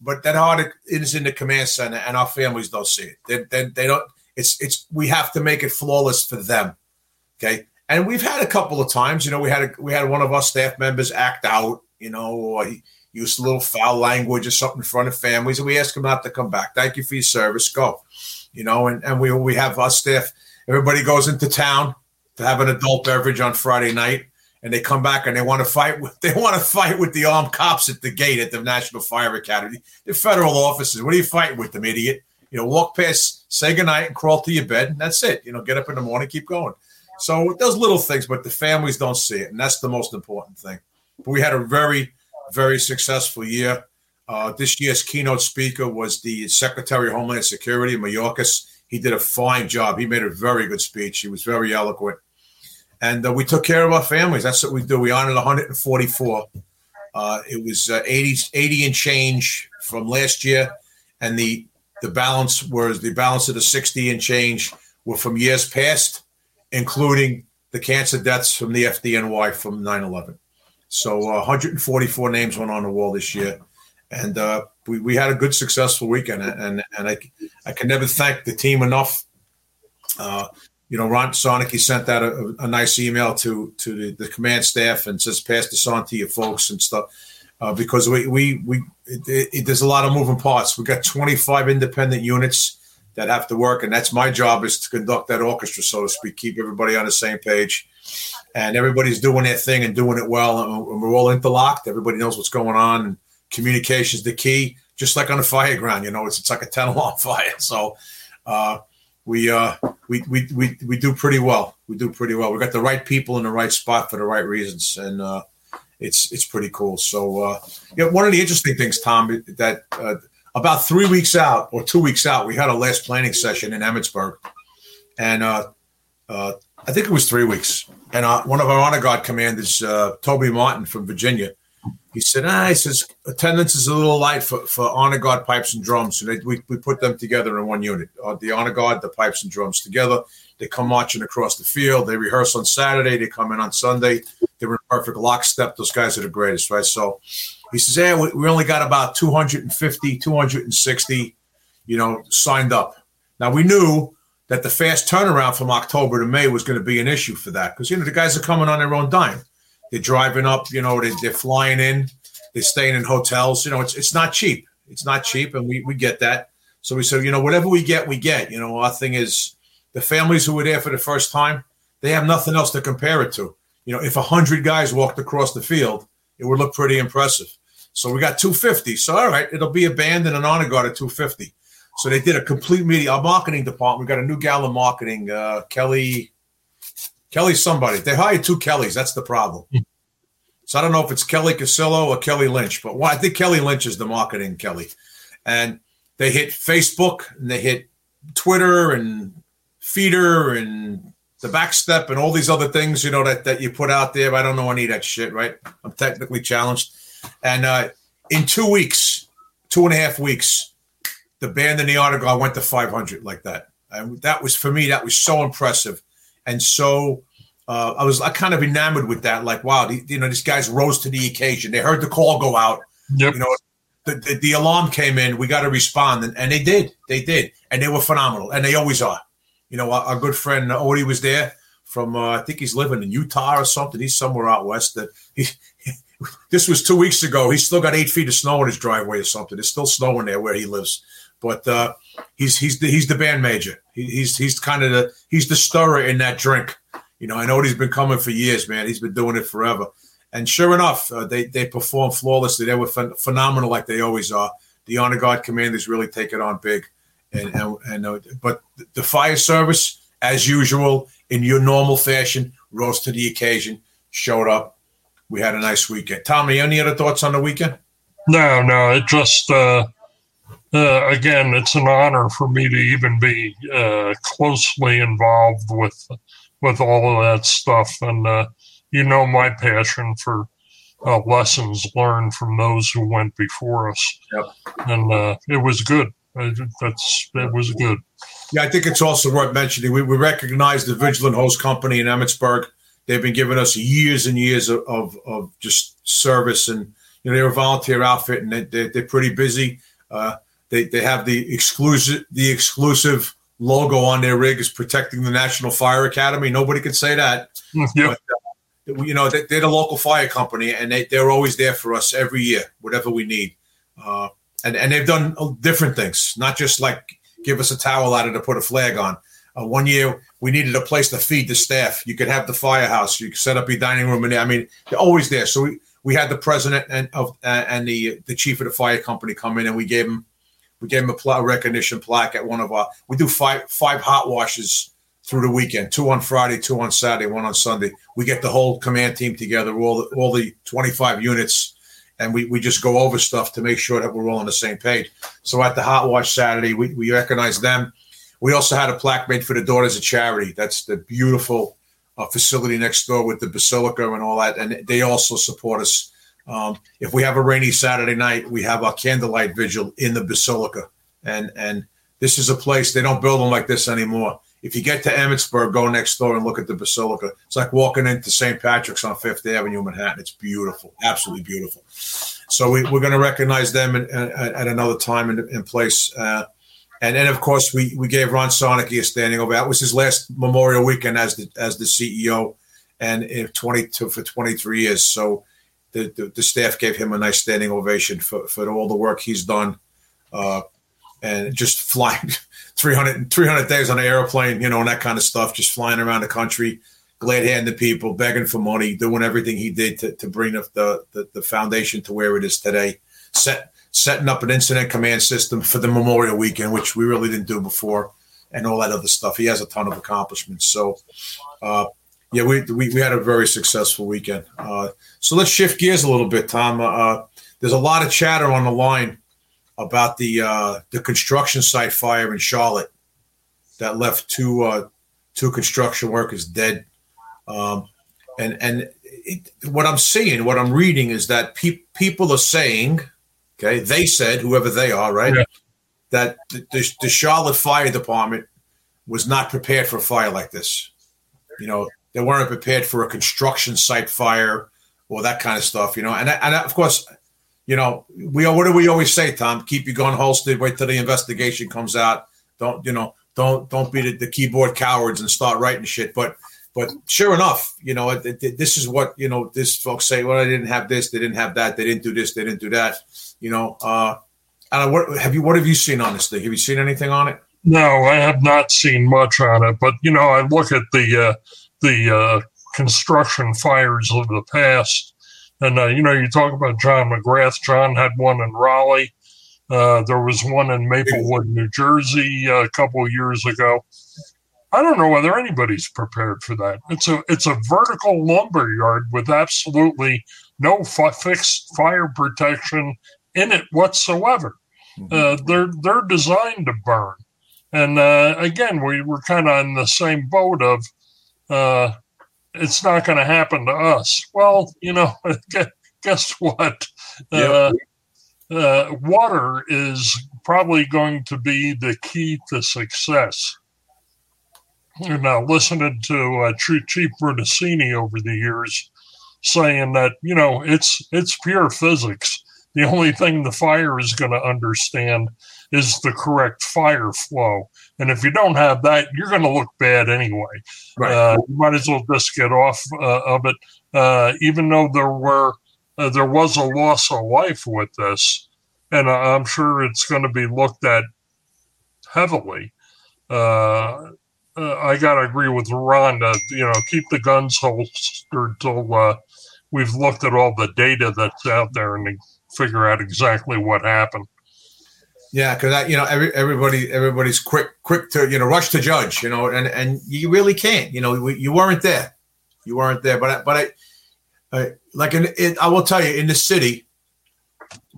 but that heartache is in the command center, and our families don't see it. They, they, they don't. It's it's we have to make it flawless for them. Okay, and we've had a couple of times. You know, we had a, we had one of our staff members act out. You know, or he used a little foul language or something in front of families, and we ask them not to come back. Thank you for your service. Go. You know, and and we we have our staff. Everybody goes into town to have an adult beverage on Friday night, and they come back and they want to fight with they want to fight with the armed cops at the gate at the National Fire Academy. The federal officers. What are you fighting with them, idiot? You know, walk past, say goodnight, and crawl to your bed, and that's it. You know, get up in the morning, keep going. So those little things, but the families don't see it, and that's the most important thing. But we had a very, very successful year. Uh, this year's keynote speaker was the Secretary of Homeland Security, Mayorkas. He did a fine job. He made a very good speech. He was very eloquent and uh, we took care of our families. That's what we do. We honored 144. Uh, it was uh, 80, 80 and change from last year, and the the balance was the balance of the 60 and change were from years past, including the cancer deaths from the FDNY from 9/11. So uh, 144 names went on the wall this year, and uh, we, we had a good successful weekend. And and I I can never thank the team enough. Uh, you know, Ron Siarnicki sent out a, a nice email to to the, the, command staff and says pass this on to your folks and stuff uh, because we we we it, it, there's a lot of moving parts. We got 25 independent units that have to work, and that's my job is to conduct that orchestra, so to speak, keep everybody on the same page, and everybody's doing their thing and doing it well, and we're all interlocked. Everybody knows what's going on, and communication is the key. Just like on a fire ground, you know, it's it's like a 10 alarm fire. So. Uh, we uh we, we we we do pretty well. We do pretty well. We got the right people in the right spot for the right reasons, and uh, it's it's pretty cool. So uh, yeah, one of the interesting things, Tom, that uh, about three weeks out or two weeks out, we had a last planning session in Emmitsburg, and uh, uh, I think it was three weeks. And one of our honor guard commanders, uh, Toby Martin from Virginia, he said, ah, he says attendance is a little light for, for honor guard pipes and drums. So they, we, we put them together in one unit. Uh, the honor guard, the pipes and drums together. They come marching across the field. They rehearse on Saturday. They come in on Sunday. They were in perfect lockstep. Those guys are the greatest, right? So he says, we, we only got about 250, 260, you know, signed up. Now we knew that the fast turnaround from October to May was going to be an issue for that because, you know, the guys are coming on their own dime. They're driving up, you know, they, they're flying in, they're staying in hotels. You know, it's it's not cheap. It's not cheap, and we we get that. So we said, you know, whatever we get, we get. You know, our thing is the families who were there for the first time, they have nothing else to compare it to. You know, if hundred guys walked across the field, it would look pretty impressive. So we got 250. So all right, it'll be a band and an honor guard at 250. So they did a complete media. Our marketing department, we got a new gal in marketing, uh, Kelly Kelly somebody. They hired two Kellys. That's the problem. Hmm. So I don't know if it's Kelly Casillo or Kelly Lynch, but I think Kelly Lynch is the marketing Kelly. And they hit Facebook and they hit Twitter and Feeder and the backstep and all these other things, you know, that, that you put out there. I don't know any of that shit, right? I'm technically challenged. And uh, in two weeks, two and a half weeks, the band and the article went to 500 like that. And that was, for me, that was so impressive and so uh, I was I kind of enamored with that. Like, wow, the, you know, these guys rose to the occasion. They heard the call go out. Yep. You know, the, the, the alarm came in. We got to respond, and, and, they did. They did, and they were phenomenal, and they always are. You know, our, our good friend Odie was there from. Uh, I think he's living in Utah or something. He's somewhere out west. That he, this was two weeks ago. He's still got eight feet of snow in his driveway or something. It's still snowing there where he lives. But uh, he's he's the he's the band major. He, he's he's kind of the he's the stirrer in that drink. You know, I know he's been coming for years, man. He's been doing it forever. And sure enough, uh, they they performed flawlessly. They were ph- phenomenal, like they always are. The honor guard commanders really take it on big, and and, and uh, but the fire service, as usual, in your normal fashion, rose to the occasion, showed up. We had a nice weekend. Tommy, any other thoughts on the weekend? No, no, it just uh, uh, again, it's an honor for me to even be uh, closely involved with with all of that stuff, and uh, you know my passion for uh, lessons learned from those who went before us, yep. and uh, it was good. That's it was good. Yeah, I think it's also worth mentioning. We, we recognize the Vigilant Hose Company in Emmitsburg. they've been giving us years and years of, of, of just service and you know they're a volunteer outfit and they, they, they're pretty busy. Uh, they, they have the exclusive the exclusive logo on their rig is protecting the National Fire Academy. Nobody could say that. Yep. But, uh, you know, they, are the local fire company, and they, they're always there for us every year, whatever we need. Uh, and and they've done different things, not just like give us a towel out of to put a flag on. Uh, one year we needed a place to feed the staff. You could have the firehouse. You could set up your dining room, and I mean, they're always there. So we, we had the president and of uh, and the the chief of the fire company come in, and we gave him we gave him a pl- recognition plaque at one of our. We do five five hot washes through the weekend, two on Friday, two on Saturday, one on Sunday. We get the whole command team together, all the, all the 25 units, and we, we just go over stuff to make sure that we're all on the same page. So at the hot wash Saturday, we, we recognize them. We also had a plaque made for the Daughters of Charity. That's the beautiful uh, facility next door with the basilica and all that, and they also support us um, if we have a rainy Saturday night, we have a candlelight vigil in the basilica, and and this is a place they don't build them like this anymore. If you get to Emmitsburg, go next door and look at the basilica. It's like walking into St. Patrick's on Fifth Avenue, Manhattan. It's beautiful, absolutely beautiful. So we, are going to recognize them in, in, at another time and place. Uh, and then, of course, we, we gave Ron Siarnicki a standing over. That was his last Memorial Weekend as the as the CEO, and in 22 for 23 years. So the, the, the, staff gave him a nice standing ovation for, for all the work he's done. Uh, and just flying 300, 300 days on an airplane, you know, and that kind of stuff, just flying around the country, glad handing people, begging for money, doing everything he did to, to bring the, the, the foundation to where it is today. Set, setting up an incident command system for the Memorial Weekend, which we really didn't do before, and all that other stuff. He has a ton of accomplishments. So, uh, yeah, we, we, we had a very successful weekend. Uh, so let's shift gears a little bit, Tom. Uh, uh, there's a lot of chatter on the line about the uh, the construction site fire in Charlotte that left two uh, two construction workers dead. Um, and and it, what I'm seeing, what I'm reading is that pe- people are saying, okay, they said, whoever they are, right, yeah. that the, the, the Charlotte Fire Department was not prepared for a fire like this. You know, they weren't prepared for a construction site fire or that kind of stuff, you know. And and of course, you know, we what do we always say, Tom? Keep your gun holstered. Wait till the investigation comes out. Don't you know? Don't don't be the, the keyboard cowards and start writing shit. But but sure enough, you know, this is what you know. This folks say, well, I didn't have this, they didn't have that, they didn't do this, they didn't do that. You know, uh, and what have you? What have you seen on this thing? Have you seen anything on it? No, I have not seen much on it. But you know, I look at the uh, the uh, construction fires of the past. And, uh, you know, you talk about John McGrath. John had one in Raleigh. Uh, there was one in Maplewood, New Jersey, uh, a couple of years ago. I don't know whether anybody's prepared for that. It's a it's a vertical lumber yard with absolutely no f- fixed fire protection in it whatsoever. Mm-hmm. Uh, they're they're designed to burn, and uh, again, we were kind of in the same boat of uh, it's not going to happen to us. Well, you know, guess what? Uh, uh, water is probably going to be the key to success. You know, listening to uh, Chief Brunacini over the years saying that you know it's it's pure physics. The only thing the fire is going to understand is the correct fire flow. And if you don't have that, you're going to look bad anyway. Right. Uh, you might as well just get off uh, of it. Uh, even though there were uh, there was a loss of life with this, and I'm sure it's going to be looked at heavily. Uh, uh, I got to agree with Rhonda. You know, keep the guns holstered till we've looked at all the data that's out there and figure out exactly what happened. Yeah, because you know every, everybody everybody's quick quick to you know rush to judge you know and and you really can't you know you weren't there. You weren't there but I, but I, I like in, in, I will tell you in the city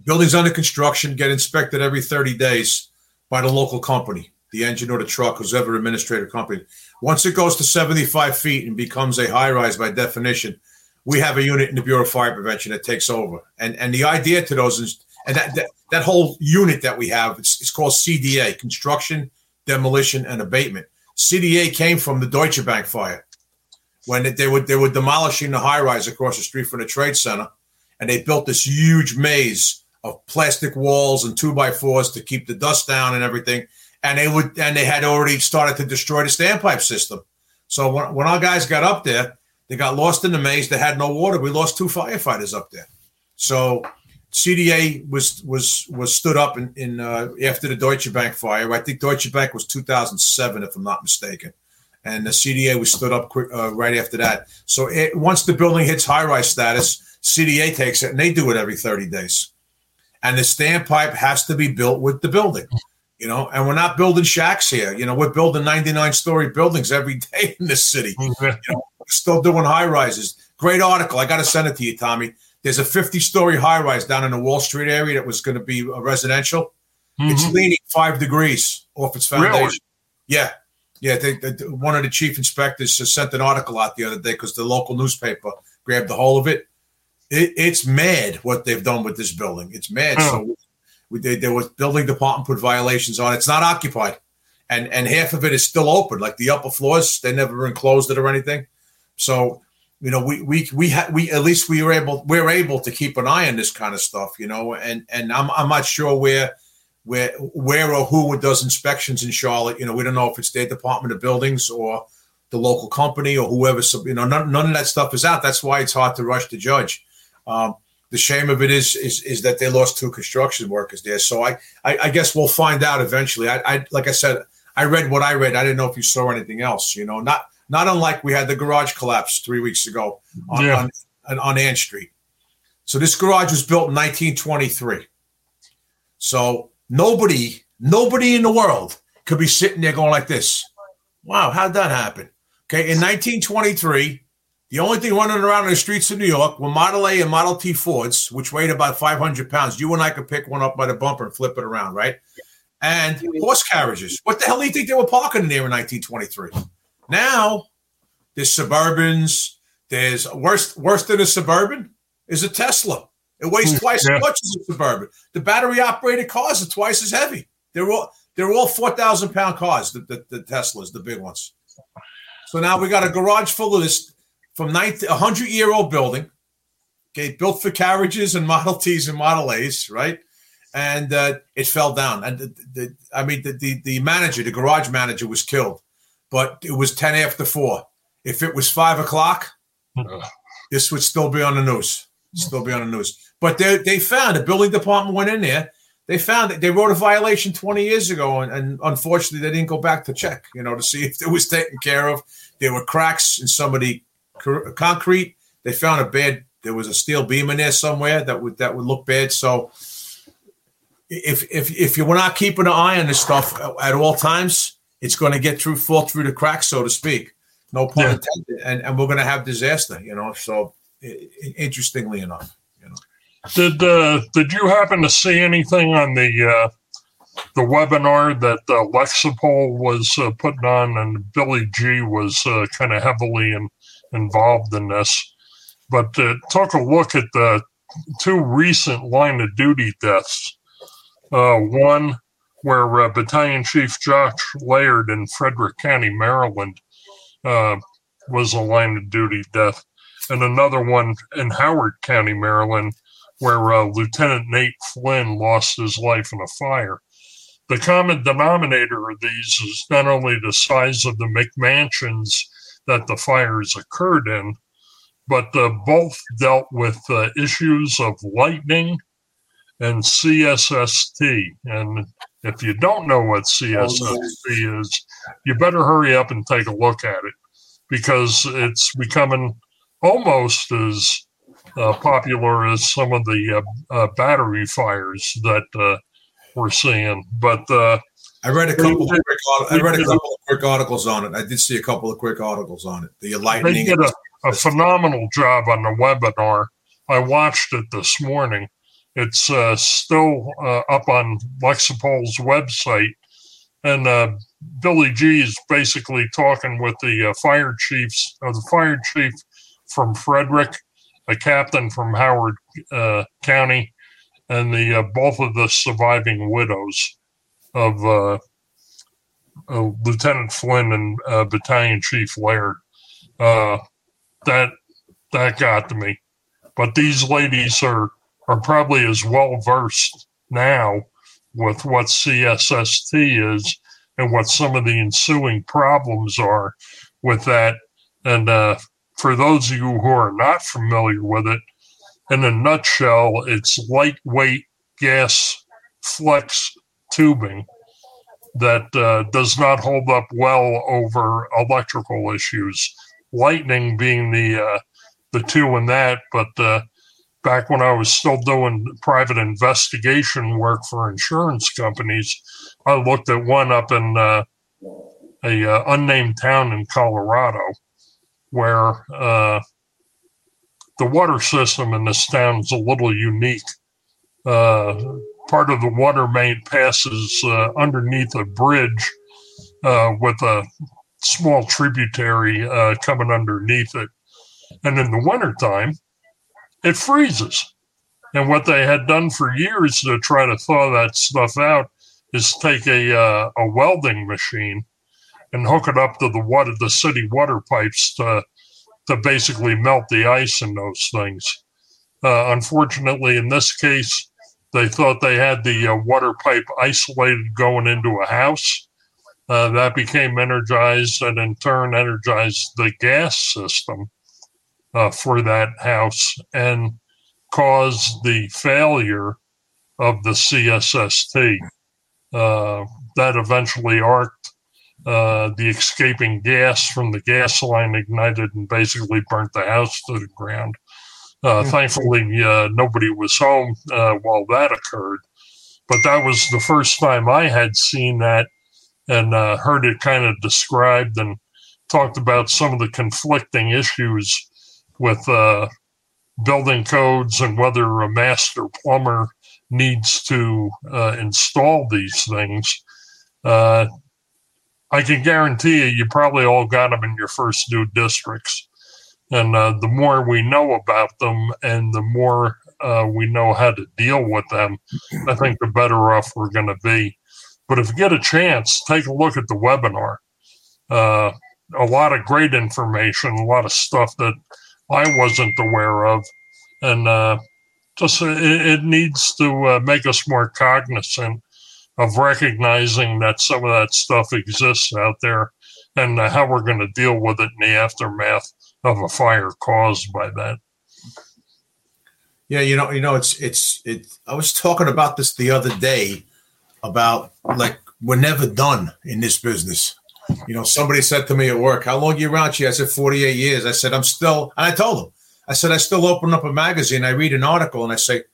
buildings under construction get inspected every thirty days by the local company the engine or the truck who's ever administrator company. Once it goes to seventy five feet and becomes a high rise by definition we have a unit in the Bureau of Fire Prevention that takes over. And and the idea to those is and that, that, that whole unit that we have, it's, it's called CDA, Construction, Demolition, and Abatement. CDA came from the Deutsche Bank fire. when they were they were demolishing the high rise across the street from the trade center, and they built this huge maze of plastic walls and two by fours to keep the dust down and everything. And they would and they had already started to destroy the standpipe system. So when, when our guys got up there, they got lost in the maze. They had no water. We lost two firefighters up there. So CDA was was was stood up in, in uh, after the Deutsche Bank fire. I think Deutsche Bank was 2007, if I'm not mistaken, and the CDA was stood up quick, uh, right after that. So it, once the building hits high rise status, CDA takes it, and they do it every 30 days. And the standpipe has to be built with the building, you know. And we're not building shacks here, you know. We're building 99 story buildings every day in this city. You know, still doing high rises. Great article. I got to send it to you, Tommy there's a 50 story high rise down in the Wall Street area that was going to be a residential. Mm-hmm. It's leaning five degrees off its foundation. Really? Yeah. Yeah. They, they, one of the chief inspectors sent an article out the other day because the local newspaper grabbed the whole of it. it. It's mad what they've done with this building. It's mad. Oh. So we, they, there was building department put violations on it. It's not occupied. And, and half of it is still open, like the upper floors. They never enclosed it or anything. So you know, we we we ha- we at least we were able we're able to keep an eye on this kind of stuff, you know, and and I'm I'm not sure where where where or who does inspections in Charlotte. You know, we don't know if it's their Department of Buildings or the local company or whoever. So, you know, none, none of that stuff is out. That's why it's hard to rush to judge. Um, the shame of it is is is that they lost two construction workers there. So I I, I guess we'll find out eventually. I, I like I said, I read what I read. I didn't know if you saw anything else. You know, not not unlike we had the garage collapse three weeks ago on, yeah. on, on Ann Street. So this garage was built in 1923. So nobody, nobody in the world could be sitting there going like this. Wow, how'd that happen? Okay, in 1923, the only thing running around in the streets of New York were Model A and Model T Fords, which weighed about 500 pounds. You and I could pick one up by the bumper and flip it around, right? And horse carriages. What the hell do you think they were parking in there in 1923? Now there's Suburbans. There's worse worse than a Suburban is a Tesla. It weighs hmm, twice yeah. as much as a Suburban. The battery operated cars are twice as heavy. They're all they're all four thousand pound cars. The, the, the Teslas, the big ones. So now we got a garage full of this from 90, a hundred year old building. Okay, built for carriages and Model Ts and Model A's, right? And uh, it fell down. And the, the, I mean, the, the the manager, the garage manager, was killed but it was 10 after four. If it was five o'clock, this would still be on the news. Still be on the news. But they, they found the building department went in there. They found that they wrote a violation 20 years ago, and, and unfortunately, they didn't go back to check, you know, to see if it was taken care of. There were cracks in some of the concrete. They found a bad. There was a steel beam in there somewhere that would that would look bad. So, if if if you were not keeping an eye on this stuff at all times, it's going to get through, fall through the cracks, so to speak. No pun yeah. intended. And, and we're going to have disaster, you know. So, interestingly enough, you know. Did uh, did you happen to see anything on the uh, the webinar that uh, Lexipol was uh, putting on, and Billy G was uh, kind of heavily in, involved in this? But uh, took a look at the two recent line of duty deaths. Uh, one where uh, Battalion Chief Josh Laird in Frederick County, Maryland, uh, was a line of duty death, and another one in Howard County, Maryland, where uh, Lieutenant Nate Flynn lost his life in a fire. The common denominator of these is not only the size of the McMansions that the fires occurred in, but uh, both dealt with uh, issues of lightning and CSST. And if you don't know what CSST is, you better hurry up and take a look at it because it's becoming almost as uh, popular as some of the uh, uh, battery fires that uh, we're seeing. But uh, I read a couple. Of quick, I read a couple of quick articles on it. I did see a couple of quick articles on it. The lightning. They did a, a phenomenal job on the webinar. I watched it this morning it's uh, still uh, up on Lexipol's website. And uh, Billy G is basically talking with the uh, fire chiefs, or the fire chief from Frederick, a captain from Howard uh, County, and the uh, both of the surviving widows of Lieutenant Flynn and Battalion Chief Laird. that that got to me. But these ladies are are probably as well versed now with what CSST is and what some of the ensuing problems are with that. And uh, for those of you who are not familiar with it, in a nutshell, it's lightweight gas flex tubing that uh, does not hold up well over electrical issues. Lightning being the uh, the two in that, but uh, back when I was still doing private investigation work for insurance companies, I looked at one up in uh, a uh, unnamed town in Colorado where uh, the water system in this town is a little unique. Uh, part of the water main passes uh, underneath a bridge uh, with a small tributary coming underneath it. And in the wintertime, it freezes. And what they had done for years to try to thaw that stuff out is take a uh, a welding machine and hook it up to the water the city water pipes to to basically melt the ice in those things. Uh, unfortunately, in this case, they thought they had the uh, water pipe isolated going into a house. Uh, that became energized and in turn energized the gas system uh, for that house and caused the failure of the CSST. Uh, that eventually arced uh, the escaping gas from the gas line ignited and basically burnt the house to the ground. Uh, mm-hmm. Thankfully, uh, nobody was home uh, while that occurred. But that was the first time I had seen that and uh, heard it kind of described and talked about some of the conflicting issues with uh, building codes and whether a master plumber needs to uh, install these things. Uh, I can guarantee you, you probably all got them in your first due districts. And uh, the more we know about them and the more uh, we know how to deal with them, I think the better off we're going to be. But if you get a chance, take a look at the webinar. Uh, a lot of great information, a lot of stuff that I wasn't aware of, and uh, just uh, it, it, needs to uh, make us more cognizant of recognizing that some of that stuff exists out there, and uh, how we're going to deal with it in the aftermath of a fire caused by that. Yeah, you know, you know, it's it's it. I was talking about this the other day about like we're never done in this business. You know, somebody said to me at work, How long you around here? I said, 48 years. I said, I'm still, and I told them, I said, I still open up a magazine, I read an article, and I say,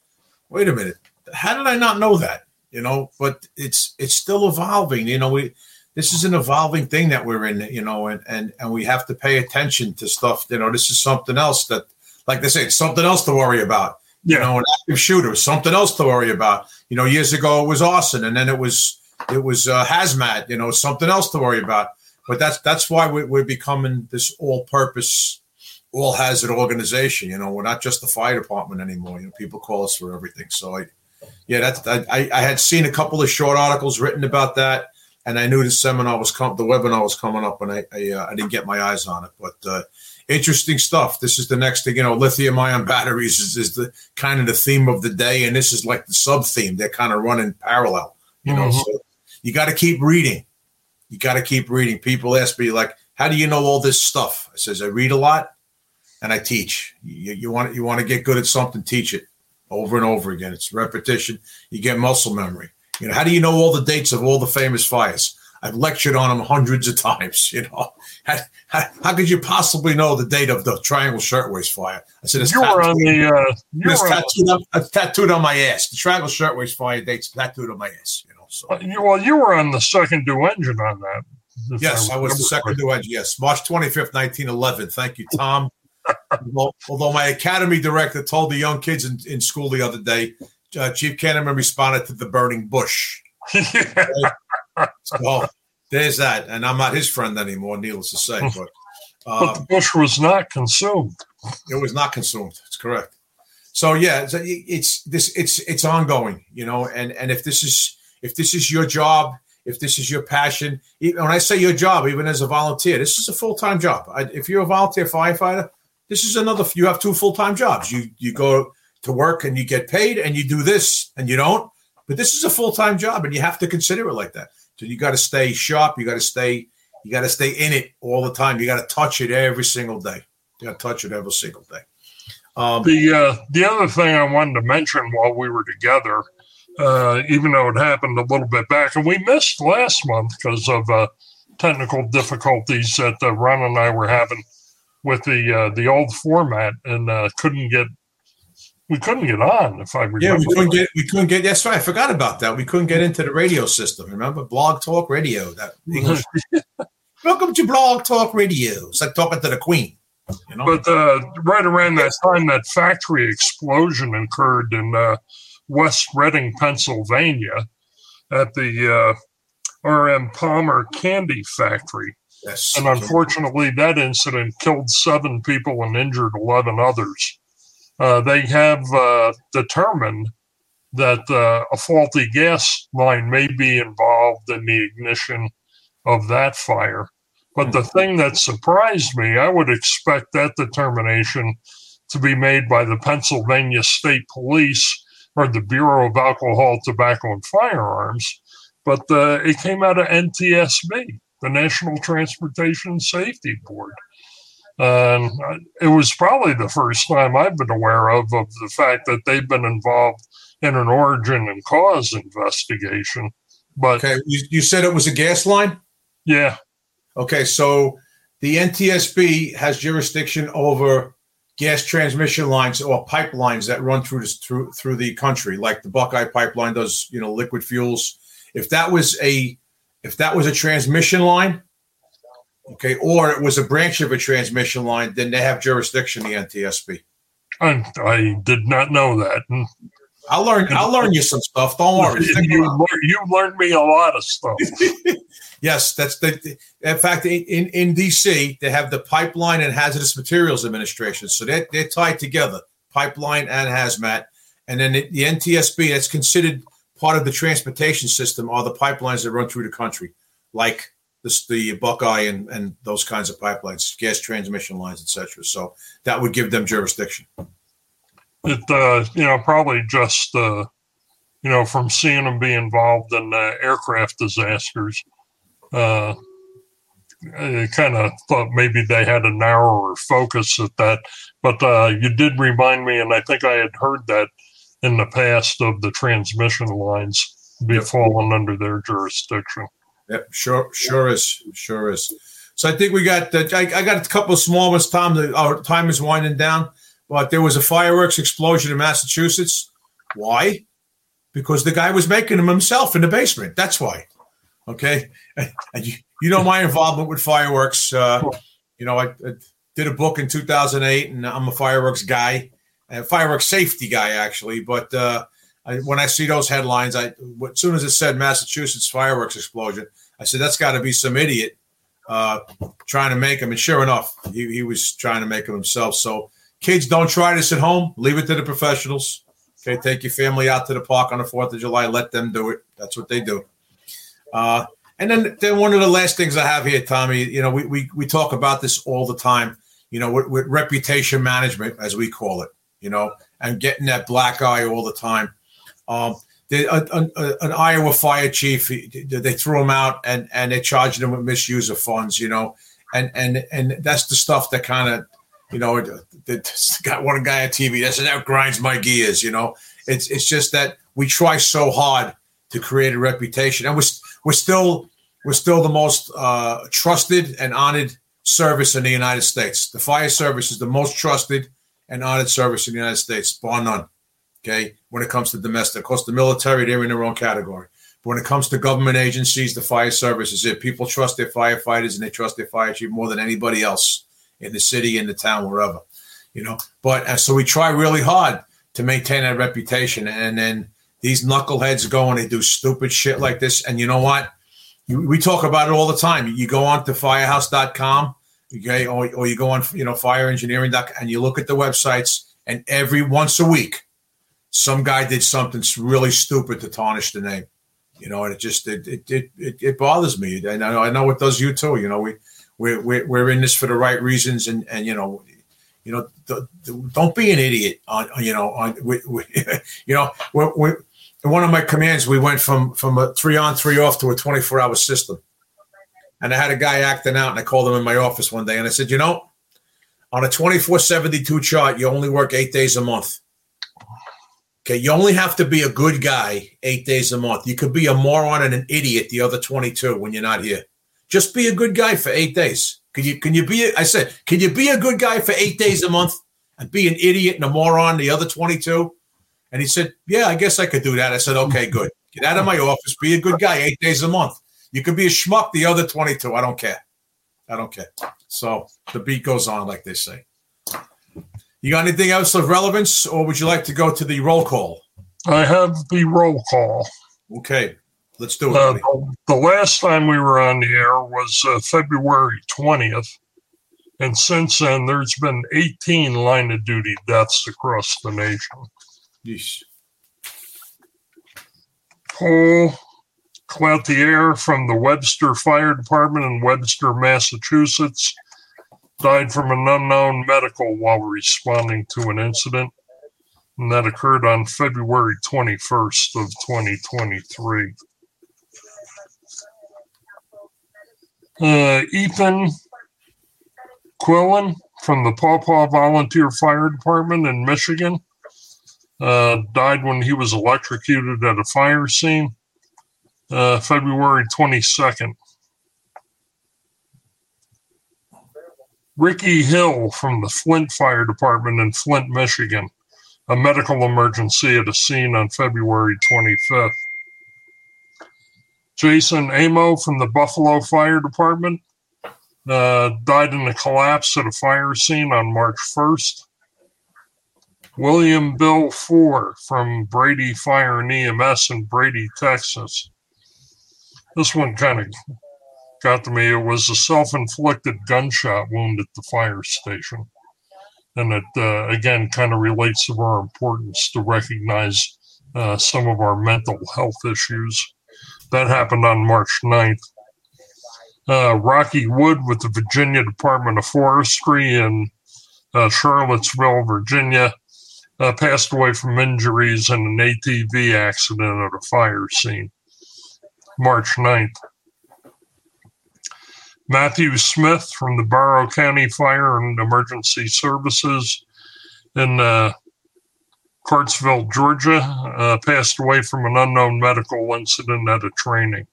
Wait a minute, how did I not know that? You know, but it's it's still evolving. You know, we this is an evolving thing that we're in, you know, and and and we have to pay attention to stuff. You know, this is something else that, like they say, something else to worry about. Yeah. You know, an active shooter, something else to worry about. You know, years ago it was arson, and then it was it was uh, hazmat, you know, something else to worry about. But that's that's why we, we're becoming this all-purpose, all-hazard organization. You know, we're not just the fire department anymore. You know, people call us for everything. So I, yeah, that's I, I had seen a couple of short articles written about that, and I knew the seminar was coming, the webinar was coming up, and I I, uh, I didn't get my eyes on it, but. Uh, interesting stuff. This is the next thing, you know, lithium ion batteries is, is, the kind of the theme of the day, and this is like the sub theme. They're kind of running parallel, you know. Mm-hmm. So you got to keep reading. You got to keep reading. People ask me like, "How do you know all this stuff?" I says, "I read a lot, and I teach. You, you want you want to get good at something, teach it over and over again. It's repetition. You get muscle memory. You know, how do you know all the dates of all the famous fires? I've lectured on them hundreds of times. You know, how, how, how could you possibly know the date of the Triangle Shirtwaist fire? I said it's you tattooed, on the uh, it's tattooed, on, tattooed on my ass. The Triangle Shirtwaist fire date's tattooed on my ass. You know, so well, you were on the second due engine on that. Yes, I, I was the second due engine. Yes, March twenty fifth, nineteen eleven. Thank you, Tom. although, although, my academy director told the young kids in, in school the other day, uh, Chief Kanterman responded to the burning bush. so there's that, and I'm not his friend anymore. Needless to say, but, uh, but the bush was not consumed. It was not consumed. It's correct. So yeah, it's, it's this. It's it's ongoing, you know. And and if this is if this is your job, if this is your passion, even when I say your job, even as a volunteer, this is a full time job. I, if you're a volunteer firefighter, this is another. You have two full time jobs. You you go to work and you get paid, and you do this and you don't. But this is a full time job, and you have to consider it like that. So you got to stay sharp. You got to stay. You got to stay in it all the time. You got to touch it every single day. You got to touch it every single day. Um, the uh, the other thing I wanted to mention while we were together, uh, even though it happened a little bit back, and we missed last month because of uh, technical difficulties that uh, Ron and I were having with the uh, the old format, and uh, couldn't get we couldn't get on. If I remember, yeah, we couldn't get we couldn't get. That's right. I forgot about that. We couldn't get into the radio system. Remember, Blog Talk Radio. That English. Welcome to Blog Talk Radio. It's like talking to the Queen. You know? But uh, right around that time, that factory explosion occurred and uh, West Reading, Pennsylvania, at the uh, R.M. Palmer Candy Factory. Yes. And unfortunately, that incident killed seven people and injured 11 others. Uh, they have uh, determined that uh, a faulty gas line may be involved in the ignition of that fire. But the thing that surprised me, I would expect that determination to be made by the Pennsylvania State Police or the Bureau of Alcohol, Tobacco, and Firearms, but uh, it came out of NTSB, the National Transportation Safety Board. And it was probably the first time I've been aware of of the fact that they've been involved in an origin and cause investigation. But okay, you, you said it was a gas line. Yeah. Okay, so the NTSB has jurisdiction over gas transmission lines or pipelines that run through this, through through the country, like the Buckeye pipeline does. You know, liquid fuels. If that was a if that was a transmission line, okay, or it was a branch of a transmission line, then they have jurisdiction. The NTSB. I, I did not know that. Hmm. I'll learn. I'll learn you some stuff. Don't worry. you, you learned me a lot of stuff. yes, that's the. In fact, in in DC, they have the Pipeline and Hazardous Materials Administration, so they're they're tied together, pipeline and hazmat, and then the, the NTSB that's considered part of the transportation system are the pipelines that run through the country, like this, the Buckeye and, and those kinds of pipelines, gas transmission lines, etc. So that would give them jurisdiction it uh, you know probably just uh, you know from seeing them be involved in uh, aircraft disasters uh, I kind of thought maybe they had a narrower focus at that but uh, you did remind me and i think i had heard that in the past of the transmission lines be yep. falling under their jurisdiction yep sure sure is sure is so i think we got uh, I, I, got a couple of small ones tom the, our time is winding down but there was a fireworks explosion in Massachusetts. Why? Because the guy was making them himself in the basement. That's why. Okay. And you, you know my involvement with fireworks. Uh, you know, I, I, did a book in 2008, and I'm a fireworks guy, a fireworks safety guy actually. But uh, I, when I see those headlines, I as soon as it said Massachusetts fireworks explosion, I said that's got to be some idiot uh, trying to make them. And sure enough, he, he was trying to make them himself. So Kids, don't try this at home. Leave it to the professionals. Okay, take your family out to the park on the Fourth of July. Let them do it. That's what they do. Uh, and then, then one of the last things I have here, Tommy. You know, we we, we talk about this all the time. You know, with, with reputation management, as we call it. You know, and getting that black eye all the time. Um, the, a, a, an Iowa fire chief, they threw him out and and they charged him with misuse of funds. You know, and and and that's the stuff that kind of you know, got one guy on TV that said that grinds my gears. You know, it's it's just that we try so hard to create a reputation, and we're we're still we're still the most uh, trusted and honored service in the United States. The fire service is the most trusted and honored service in the United States, bar none. Okay, when it comes to domestic, of course, the military they're in their own category. But when it comes to government agencies, the fire service is it. People trust their firefighters and they trust their fire chief more than anybody else in the city, in the town, wherever, you know. But uh, so we try really hard to maintain that reputation. And then these knuckleheads go and they do stupid shit like this. And you know what? You, we talk about it all the time. You go on to firehouse.com, okay, or, or you go on, you know, fireengineering.com and you look at the websites, and every once a week, some guy did something really stupid to tarnish the name. You know, and it just it it it, it bothers me. And I know I know it does you too. You know, we we're, we're, we're in this for the right reasons and and you know You know, don't be an idiot. On you know, on we, we, you know, we, we, in one of my commands, we went from from a three on three off to a twenty four hour system, and I had a guy acting out, and I called him in my office one day, and I said, you know, on a twenty four seventy two chart, you only work eight days a month. Okay, you only have to be a good guy eight days a month. You could be a moron and an idiot the other 22 when you're not here. Just be a good guy for eight days. Can you can you be I said, can you be a good guy for eight days a month and be an idiot and a moron the other 22? And he said, Yeah, I guess I could do that. I said, Okay, good. Get out of my office, be a good guy eight days a month. You could be a schmuck the other 22. I don't care. I don't care. So the beat goes on, like they say. You got anything else of relevance, or would you like to go to the roll call? I have the roll call. Okay, let's do it. Uh, the last time we were on the air was uh, February 20th. And since then, there's been 18 line of duty deaths across the nation. Yeesh. Paul Cloutier from the Webster Fire Department in Webster, Massachusetts, died from an unknown medical while responding to an incident. And that occurred on February 21st of 2023. Uh, Ethan Quillen from the Paw Paw Volunteer Fire Department in Michigan uh, died when he was electrocuted at a fire scene uh, February 22nd. Ricky Hill from the Flint Fire Department in Flint, Michigan, a medical emergency at a scene on February 25th. Jason Arno from the Buffalo Fire Department uh, died in a collapse at a fire scene on March 1st. William Bill Four from Brady Fire and EMS in Brady, Texas. This one kind of got to me. It was a self inflicted gunshot wound at the fire station. And it, uh, again, kind of relates to our importance to recognize uh, some of our mental health issues. That happened on March 9th. Uh, Rocky Wood with the Virginia Department of Forestry in uh, Charlottesville, Virginia, uh, passed away from injuries in an ATV accident at a fire scene. March 9th. Matthew Smith from the Barrow County Fire and Emergency Services in uh, Georgia, uh, passed away from an unknown medical incident at a training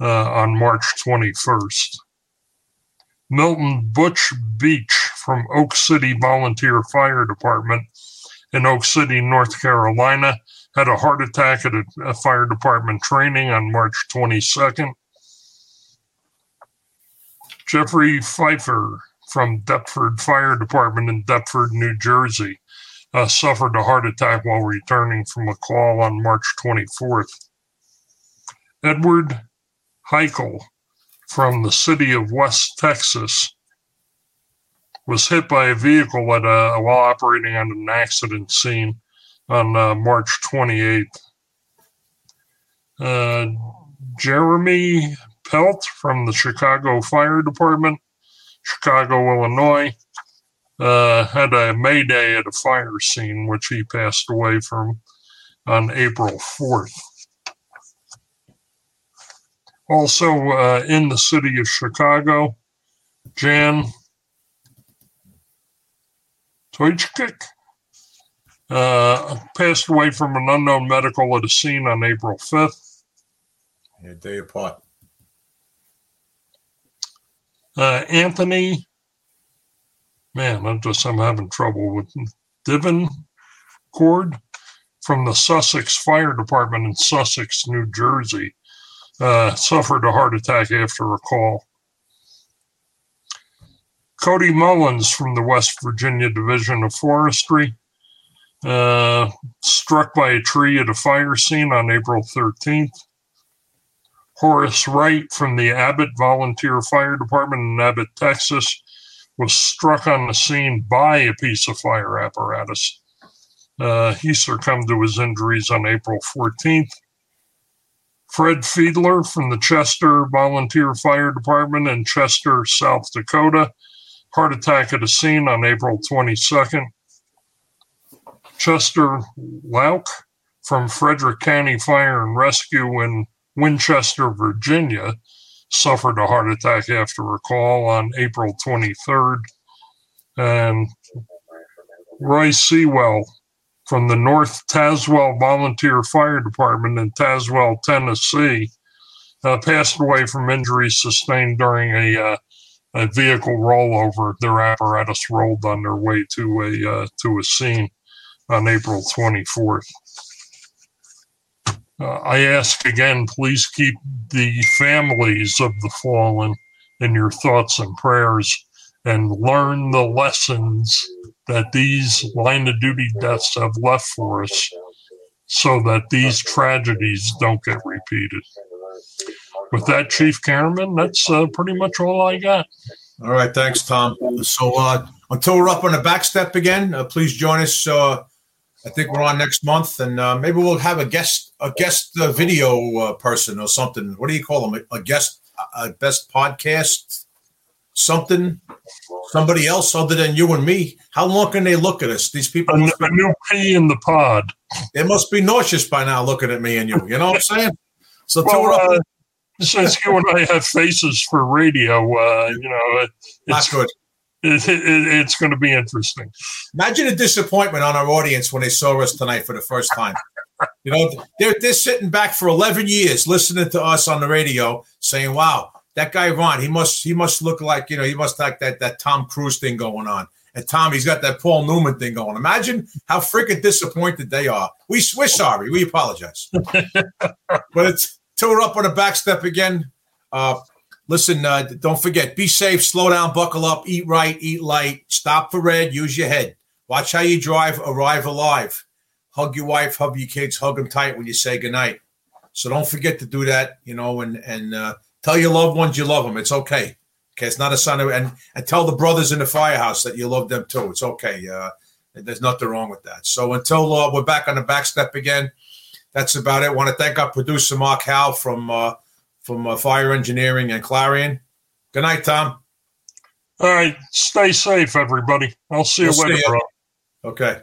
uh, on March 21st. Milton Butch Beach from Oak City Volunteer Fire Department in Oak City, North Carolina, had a heart attack at a, fire department training on March 22nd. Jeffrey Pfeiffer from Deptford Fire Department in Deptford, New Jersey, uh, suffered a heart attack while returning from a call on March 24th. Edward Heichel from the city of West Texas was hit by a vehicle at a, while operating on an accident scene on uh, March 28th. Uh, Jeremy Pelt from the Chicago Fire Department, Chicago, Illinois, uh, had a mayday at a fire scene, which he passed away from on April 4th. Also uh, in the city of Chicago, Jan Tchoryk uh, passed away from an unknown medical at a scene on April 5th. Yeah, day apart. Uh, Anthony, man, I'm just I'm having trouble with Divin Cord from the Sussex Fire Department in Sussex, New Jersey, uh, suffered a heart attack after a call. Cody Mullins from the West Virginia Division of Forestry, uh, struck by a tree at a fire scene on April 13th. Horace Wright from the Abbott Volunteer Fire Department in Abbott, Texas, was struck on the scene by a piece of fire apparatus. Uh, he succumbed to his injuries on April 14th. Fred Fiedler from the Chester Volunteer Fire Department in Chester, South Dakota, heart attack at a scene on April 22nd. Chester Lauk from Frederick County Fire and Rescue in Winchester, Virginia, suffered a heart attack after a call on April 23rd. And Roy Sewell from the North Tazewell Volunteer Fire Department in Tazewell, Tennessee, uh, passed away from injuries sustained during a, uh, a vehicle rollover. Their apparatus rolled on their way to a uh, to a scene on April 24th. Uh, I ask again, please keep the families of the fallen in your thoughts and prayers and learn the lessons that these line of duty deaths have left for us so that these tragedies don't get repeated. With that, Chief Kanterman, that's uh, pretty much all I got. All right, thanks, Tom. So uh, until we're up on the back step again, uh, please join us. Uh, I think we're on next month, and uh, maybe we'll have a guest a guest uh, video person or something. What do you call them? A guest, a best podcast, something somebody else other than you and me. How long can they look at us? These people. A, a new pea in the pod. They must be nauseous by now looking at me and you. You know what I'm saying? So well, uh, since you and I have faces for radio, uh, you know, it's good. It, it, it's going to be interesting. Imagine the disappointment on our audience when they saw us tonight for the first time. you know, they're they're sitting back for 11 years listening to us on the radio, saying, "Wow, that guy Ron, he must he must look like you know he must like that that Tom Cruise thing going on." And Tom, he's got that Paul Newman thing going. Imagine how freaking disappointed they are. We we're sorry. We apologize. but it's till we're up on the back step again. Uh, listen, uh, don't forget, be safe, slow down, buckle up, eat right, eat light, stop for red, use your head. Watch how you drive, arrive alive. Hug your wife, hug your kids, hug them tight when you say goodnight. So don't forget to do that, you know, and and uh, tell your loved ones you love them. It's okay. Okay, it's not a sign of and and tell the brothers in the firehouse that you love them too. It's okay. Uh, there's nothing wrong with that. So until uh, we're back on the back step again, that's about it. I want to thank our producer Mark Howe from uh, from uh, Fire Engineering and Clarion. Good night, Tom. All right, stay safe, everybody. I'll see we'll you later, bro. Okay.